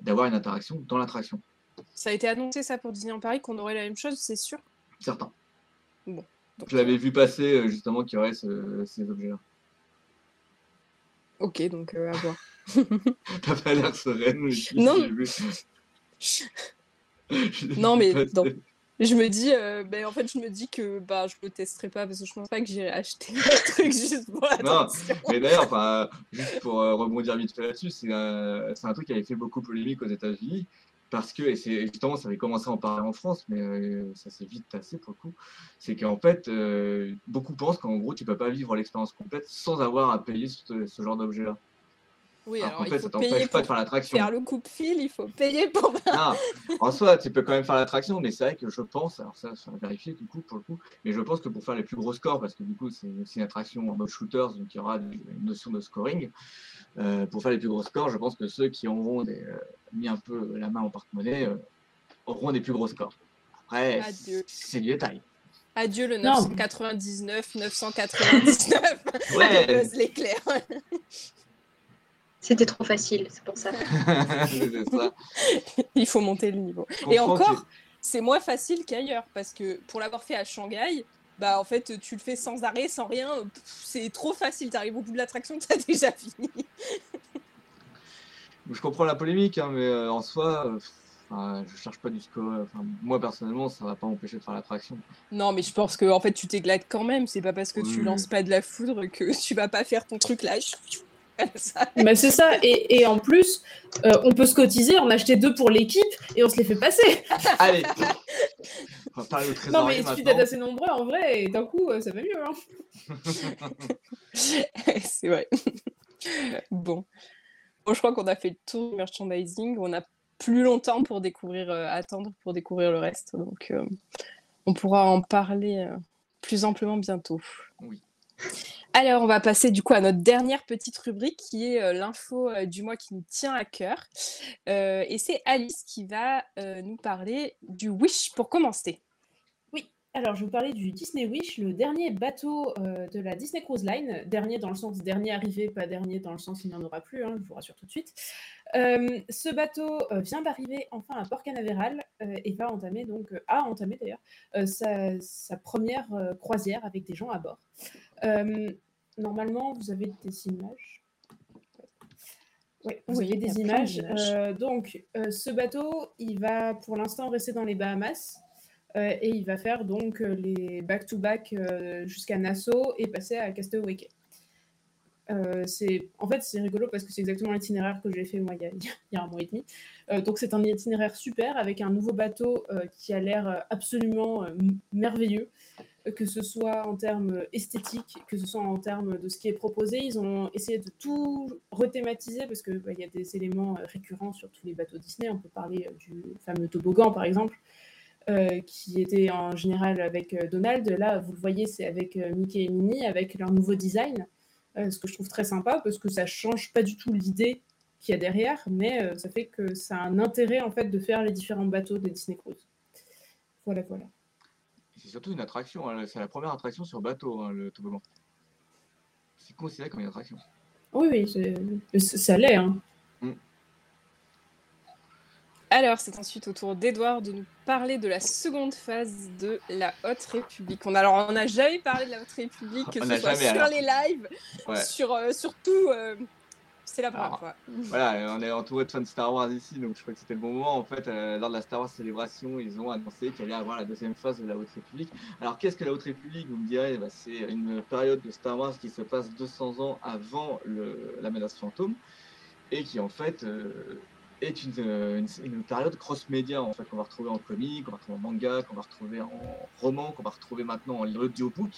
d'avoir une interaction dans l'attraction. Ça a été annoncé ça pour Disney en Paris qu'on aurait la même chose, c'est sûr? Certain. Bon. je l'avais vu passer euh, justement qu'il y aurait ces objets-là. Ok, donc euh, à voir. T'as pas l'air sereine. non. non, mais je me dis, euh, ben, en fait, je me dis que bah, je le testerai pas parce que je pense pas que j'irai acheter un truc juste pour la Non, mais d'ailleurs, enfin, juste pour rebondir vite fait là-dessus, c'est un truc qui avait fait beaucoup polémique aux États-Unis parce que, et c'est justement, ça avait commencé à en parler en France, mais euh, ça s'est vite tassé pour le coup, c'est qu'en fait, euh, beaucoup pensent qu'en gros, tu peux pas vivre l'expérience complète sans avoir à payer ce, genre d'objet-là. Oui, alors, en fait, ça t'empêche pas de faire l'attraction. Faire le coupe-fil, il faut payer pour. non, en soi, tu peux quand même faire l'attraction, mais c'est vrai que je pense, alors ça, ça va vérifier du coup pour le coup, mais je pense que pour faire les plus gros scores, parce que du coup, c'est une attraction en mode shooters, donc il y aura une notion de scoring. Euh, pour faire les plus gros scores, je pense que ceux qui auront euh, mis un peu la main au porte-monnaie euh, auront des plus gros scores. Après, c'est du détail. Adieu le 999, 999. Ouais. l'éclair. C'était trop facile, c'est pour ça. Il faut monter le niveau. Et encore, c'est moins facile qu'ailleurs parce que pour l'avoir fait à Shanghai, bah en fait tu le fais sans arrêt, sans rien, c'est trop facile, tu arrives au bout de l'attraction, tu as déjà fini. Je comprends la polémique, hein, mais euh, en soi, euh, je cherche pas du score. moi personnellement, ça va pas m'empêcher de faire l'attraction. Non, mais je pense que en fait tu t'éclates quand même, c'est pas parce que tu lances pas de la foudre que tu vas pas faire ton truc là. bah c'est ça, et, et, en plus, euh, on peut se cotiser, en acheter deux pour l'équipe et on se les fait passer. Allez non, mais il suffit d'être assez nombreux en vrai, et d'un coup, euh, ça va mieux. Hein. c'est vrai. bon. Bon. Je crois qu'on a fait le tour du merchandising. On a plus longtemps pour découvrir, attendre pour découvrir le reste. Donc, on pourra en parler plus amplement bientôt. Oui. Alors, on va passer du coup à notre dernière petite rubrique qui est euh, l'info euh, du mois qui nous tient à cœur. Euh, et c'est Alice qui va nous parler du Wish pour commencer. Alors, je vais vous parler du Disney Wish, le dernier bateau euh, de la Disney Cruise Line. Dernier dans le sens dernier arrivé, pas dernier dans le sens il n'y en aura plus, hein, je vous rassure tout de suite. Euh, ce bateau euh, vient d'arriver enfin à Port Canaveral et va entamer, donc, a entamé d'ailleurs, sa, première croisière avec des gens à bord. normalement, vous avez des images. Oui, vous avez des images. donc, ce bateau, il va pour l'instant rester dans les Bahamas. Euh, et il va faire donc euh, les back-to-back euh, jusqu'à Nassau et passer à Castaway c'est en fait c'est rigolo parce que c'est exactement l'itinéraire que j'ai fait moi il y, a, un mois et demi. donc c'est un itinéraire super avec un nouveau bateau qui a l'air absolument merveilleux, que ce soit en termes esthétiques, que ce soit en termes de ce qui est proposé. Ils ont essayé de tout rethématiser parce qu'il bah, y a des éléments récurrents sur tous les bateaux Disney. On peut parler du fameux toboggan par exemple. Euh, qui était en général avec euh, Donald. Là, vous le voyez, c'est avec euh, Mickey et Minnie, avec leur nouveau design, ce que je trouve très sympa parce que ça change pas du tout l'idée qu'il y a derrière, mais ça fait que ça a un intérêt en fait de faire les différents bateaux de Disney Cruise. Voilà, voilà. C'est surtout une attraction, hein. c'est la première attraction sur bateau, hein, le toboggan. C'est considéré comme une attraction. Oui, oui, ça l'est. Hein. Alors, c'est ensuite au tour d'Edouard de nous parler de la seconde phase de la Haute République. On, alors, on n'a jamais parlé de la Haute République, que ce soit sur les lives, sur, euh, tout. Euh, c'est la première fois. Voilà, on est entouré de fans de Star Wars ici, donc je crois que c'était le bon moment. En fait, euh, lors de la Star Wars célébration, ils ont annoncé qu'il allait avoir la deuxième phase de la Haute République. Alors, qu'est-ce que la Haute République Vous me direz, bah, c'est une période de Star Wars qui se passe 200 ans avant le, la menace fantôme et qui, en fait, est euh, une, période cross-média en fait, qu'on va retrouver en comics, qu'on va retrouver en manga, qu'on va retrouver en roman, qu'on va retrouver maintenant en audiobook.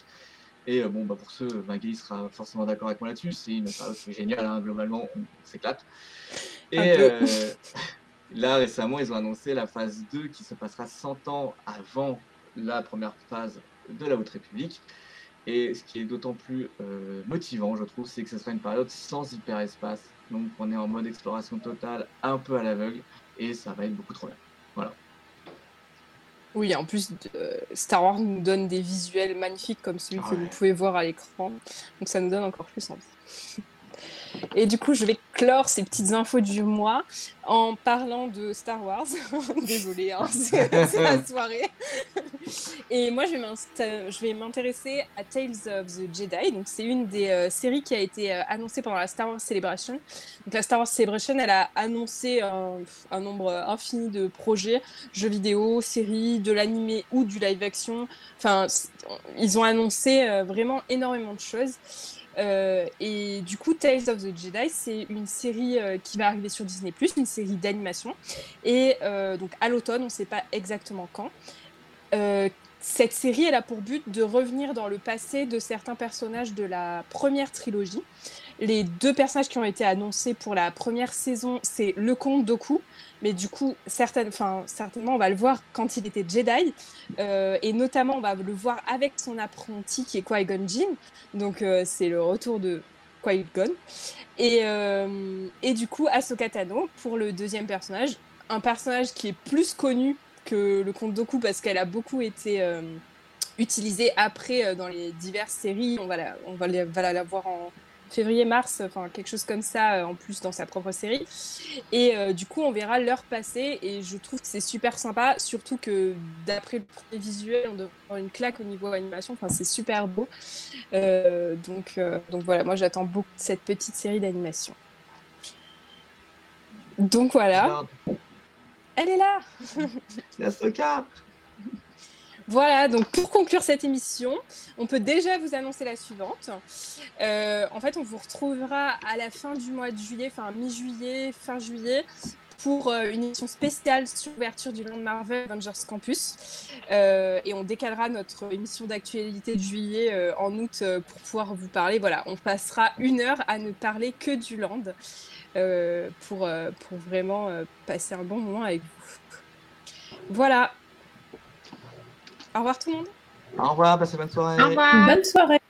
Et euh, bon, bah pour ceux, Maggie sera forcément d'accord avec moi là-dessus, c'est une période géniale, hein, globalement, on s'éclate. Et euh, là, récemment, ils ont annoncé la phase 2 qui se passera 100 ans avant la première phase de la Haute République. Et ce qui est d'autant plus motivant, je trouve, c'est que ce sera une période sans hyperespace, donc on est en mode exploration totale, un peu à l'aveugle, et ça va être beaucoup trop bien. Voilà. Oui, en plus, euh, Star Wars nous donne des visuels magnifiques comme celui que vous pouvez voir à l'écran. Donc ça nous donne encore plus envie. Et du coup, je vais clore ces petites infos du mois en parlant de Star Wars. Désolée, hein, c'est la soirée. Et moi, je vais m'intéresser à Tales of the Jedi. Donc, c'est une des euh, séries qui a été euh, annoncée pendant la Star Wars Celebration. Donc, la Star Wars Celebration, elle a annoncé un, nombre infini de projets, jeux vidéo, séries, de l'animé ou du live action. Enfin, ils ont annoncé euh, vraiment énormément de choses. Euh, et du coup, Tales of the Jedi, c'est une série euh, qui va arriver sur Disney+, une série d'animation. Et euh, donc à l'automne, on ne sait pas exactement quand. cette série, elle a pour but de revenir dans le passé de certains personnages de la première trilogie. Les deux personnages qui ont été annoncés pour la première saison, c'est le comte Doku, mais du coup, certaines, certainement, on va le voir quand il était Jedi, euh, et notamment, on va le voir avec son apprenti qui est Qui-Gon Jinn, donc euh, c'est le retour de Qui-Gon, et, euh, et du coup, Ahsoka Tano pour le deuxième personnage, un personnage qui est plus connu que le comte Doku parce qu'elle a beaucoup été utilisée après dans les diverses séries, on va la, va la voir en février-mars, enfin quelque chose comme ça euh, en plus dans sa propre série. Et euh, du coup, on verra l'heure passer et je trouve que c'est super sympa, surtout que d'après le premier visuel, on devrait avoir une claque au niveau animation. Enfin, c'est super beau. Euh, donc, donc voilà, moi j'attends beaucoup cette petite série d'animation. Donc voilà. Elle est là. Voilà, donc pour conclure cette émission, on peut déjà vous annoncer la suivante. Euh, en fait, on vous retrouvera à la fin du mois de juillet, enfin mi-juillet, fin juillet, pour euh, une émission spéciale sur l'ouverture du Land Marvel Avengers Campus. Euh, et on décalera notre émission d'actualité de juillet en août pour pouvoir vous parler. Voilà, on passera une heure à ne parler que du Land. pour, pour vraiment passer un bon moment avec vous. Voilà. Au revoir tout le monde. Au revoir, passez bonne soirée. Au revoir. Bonne soirée.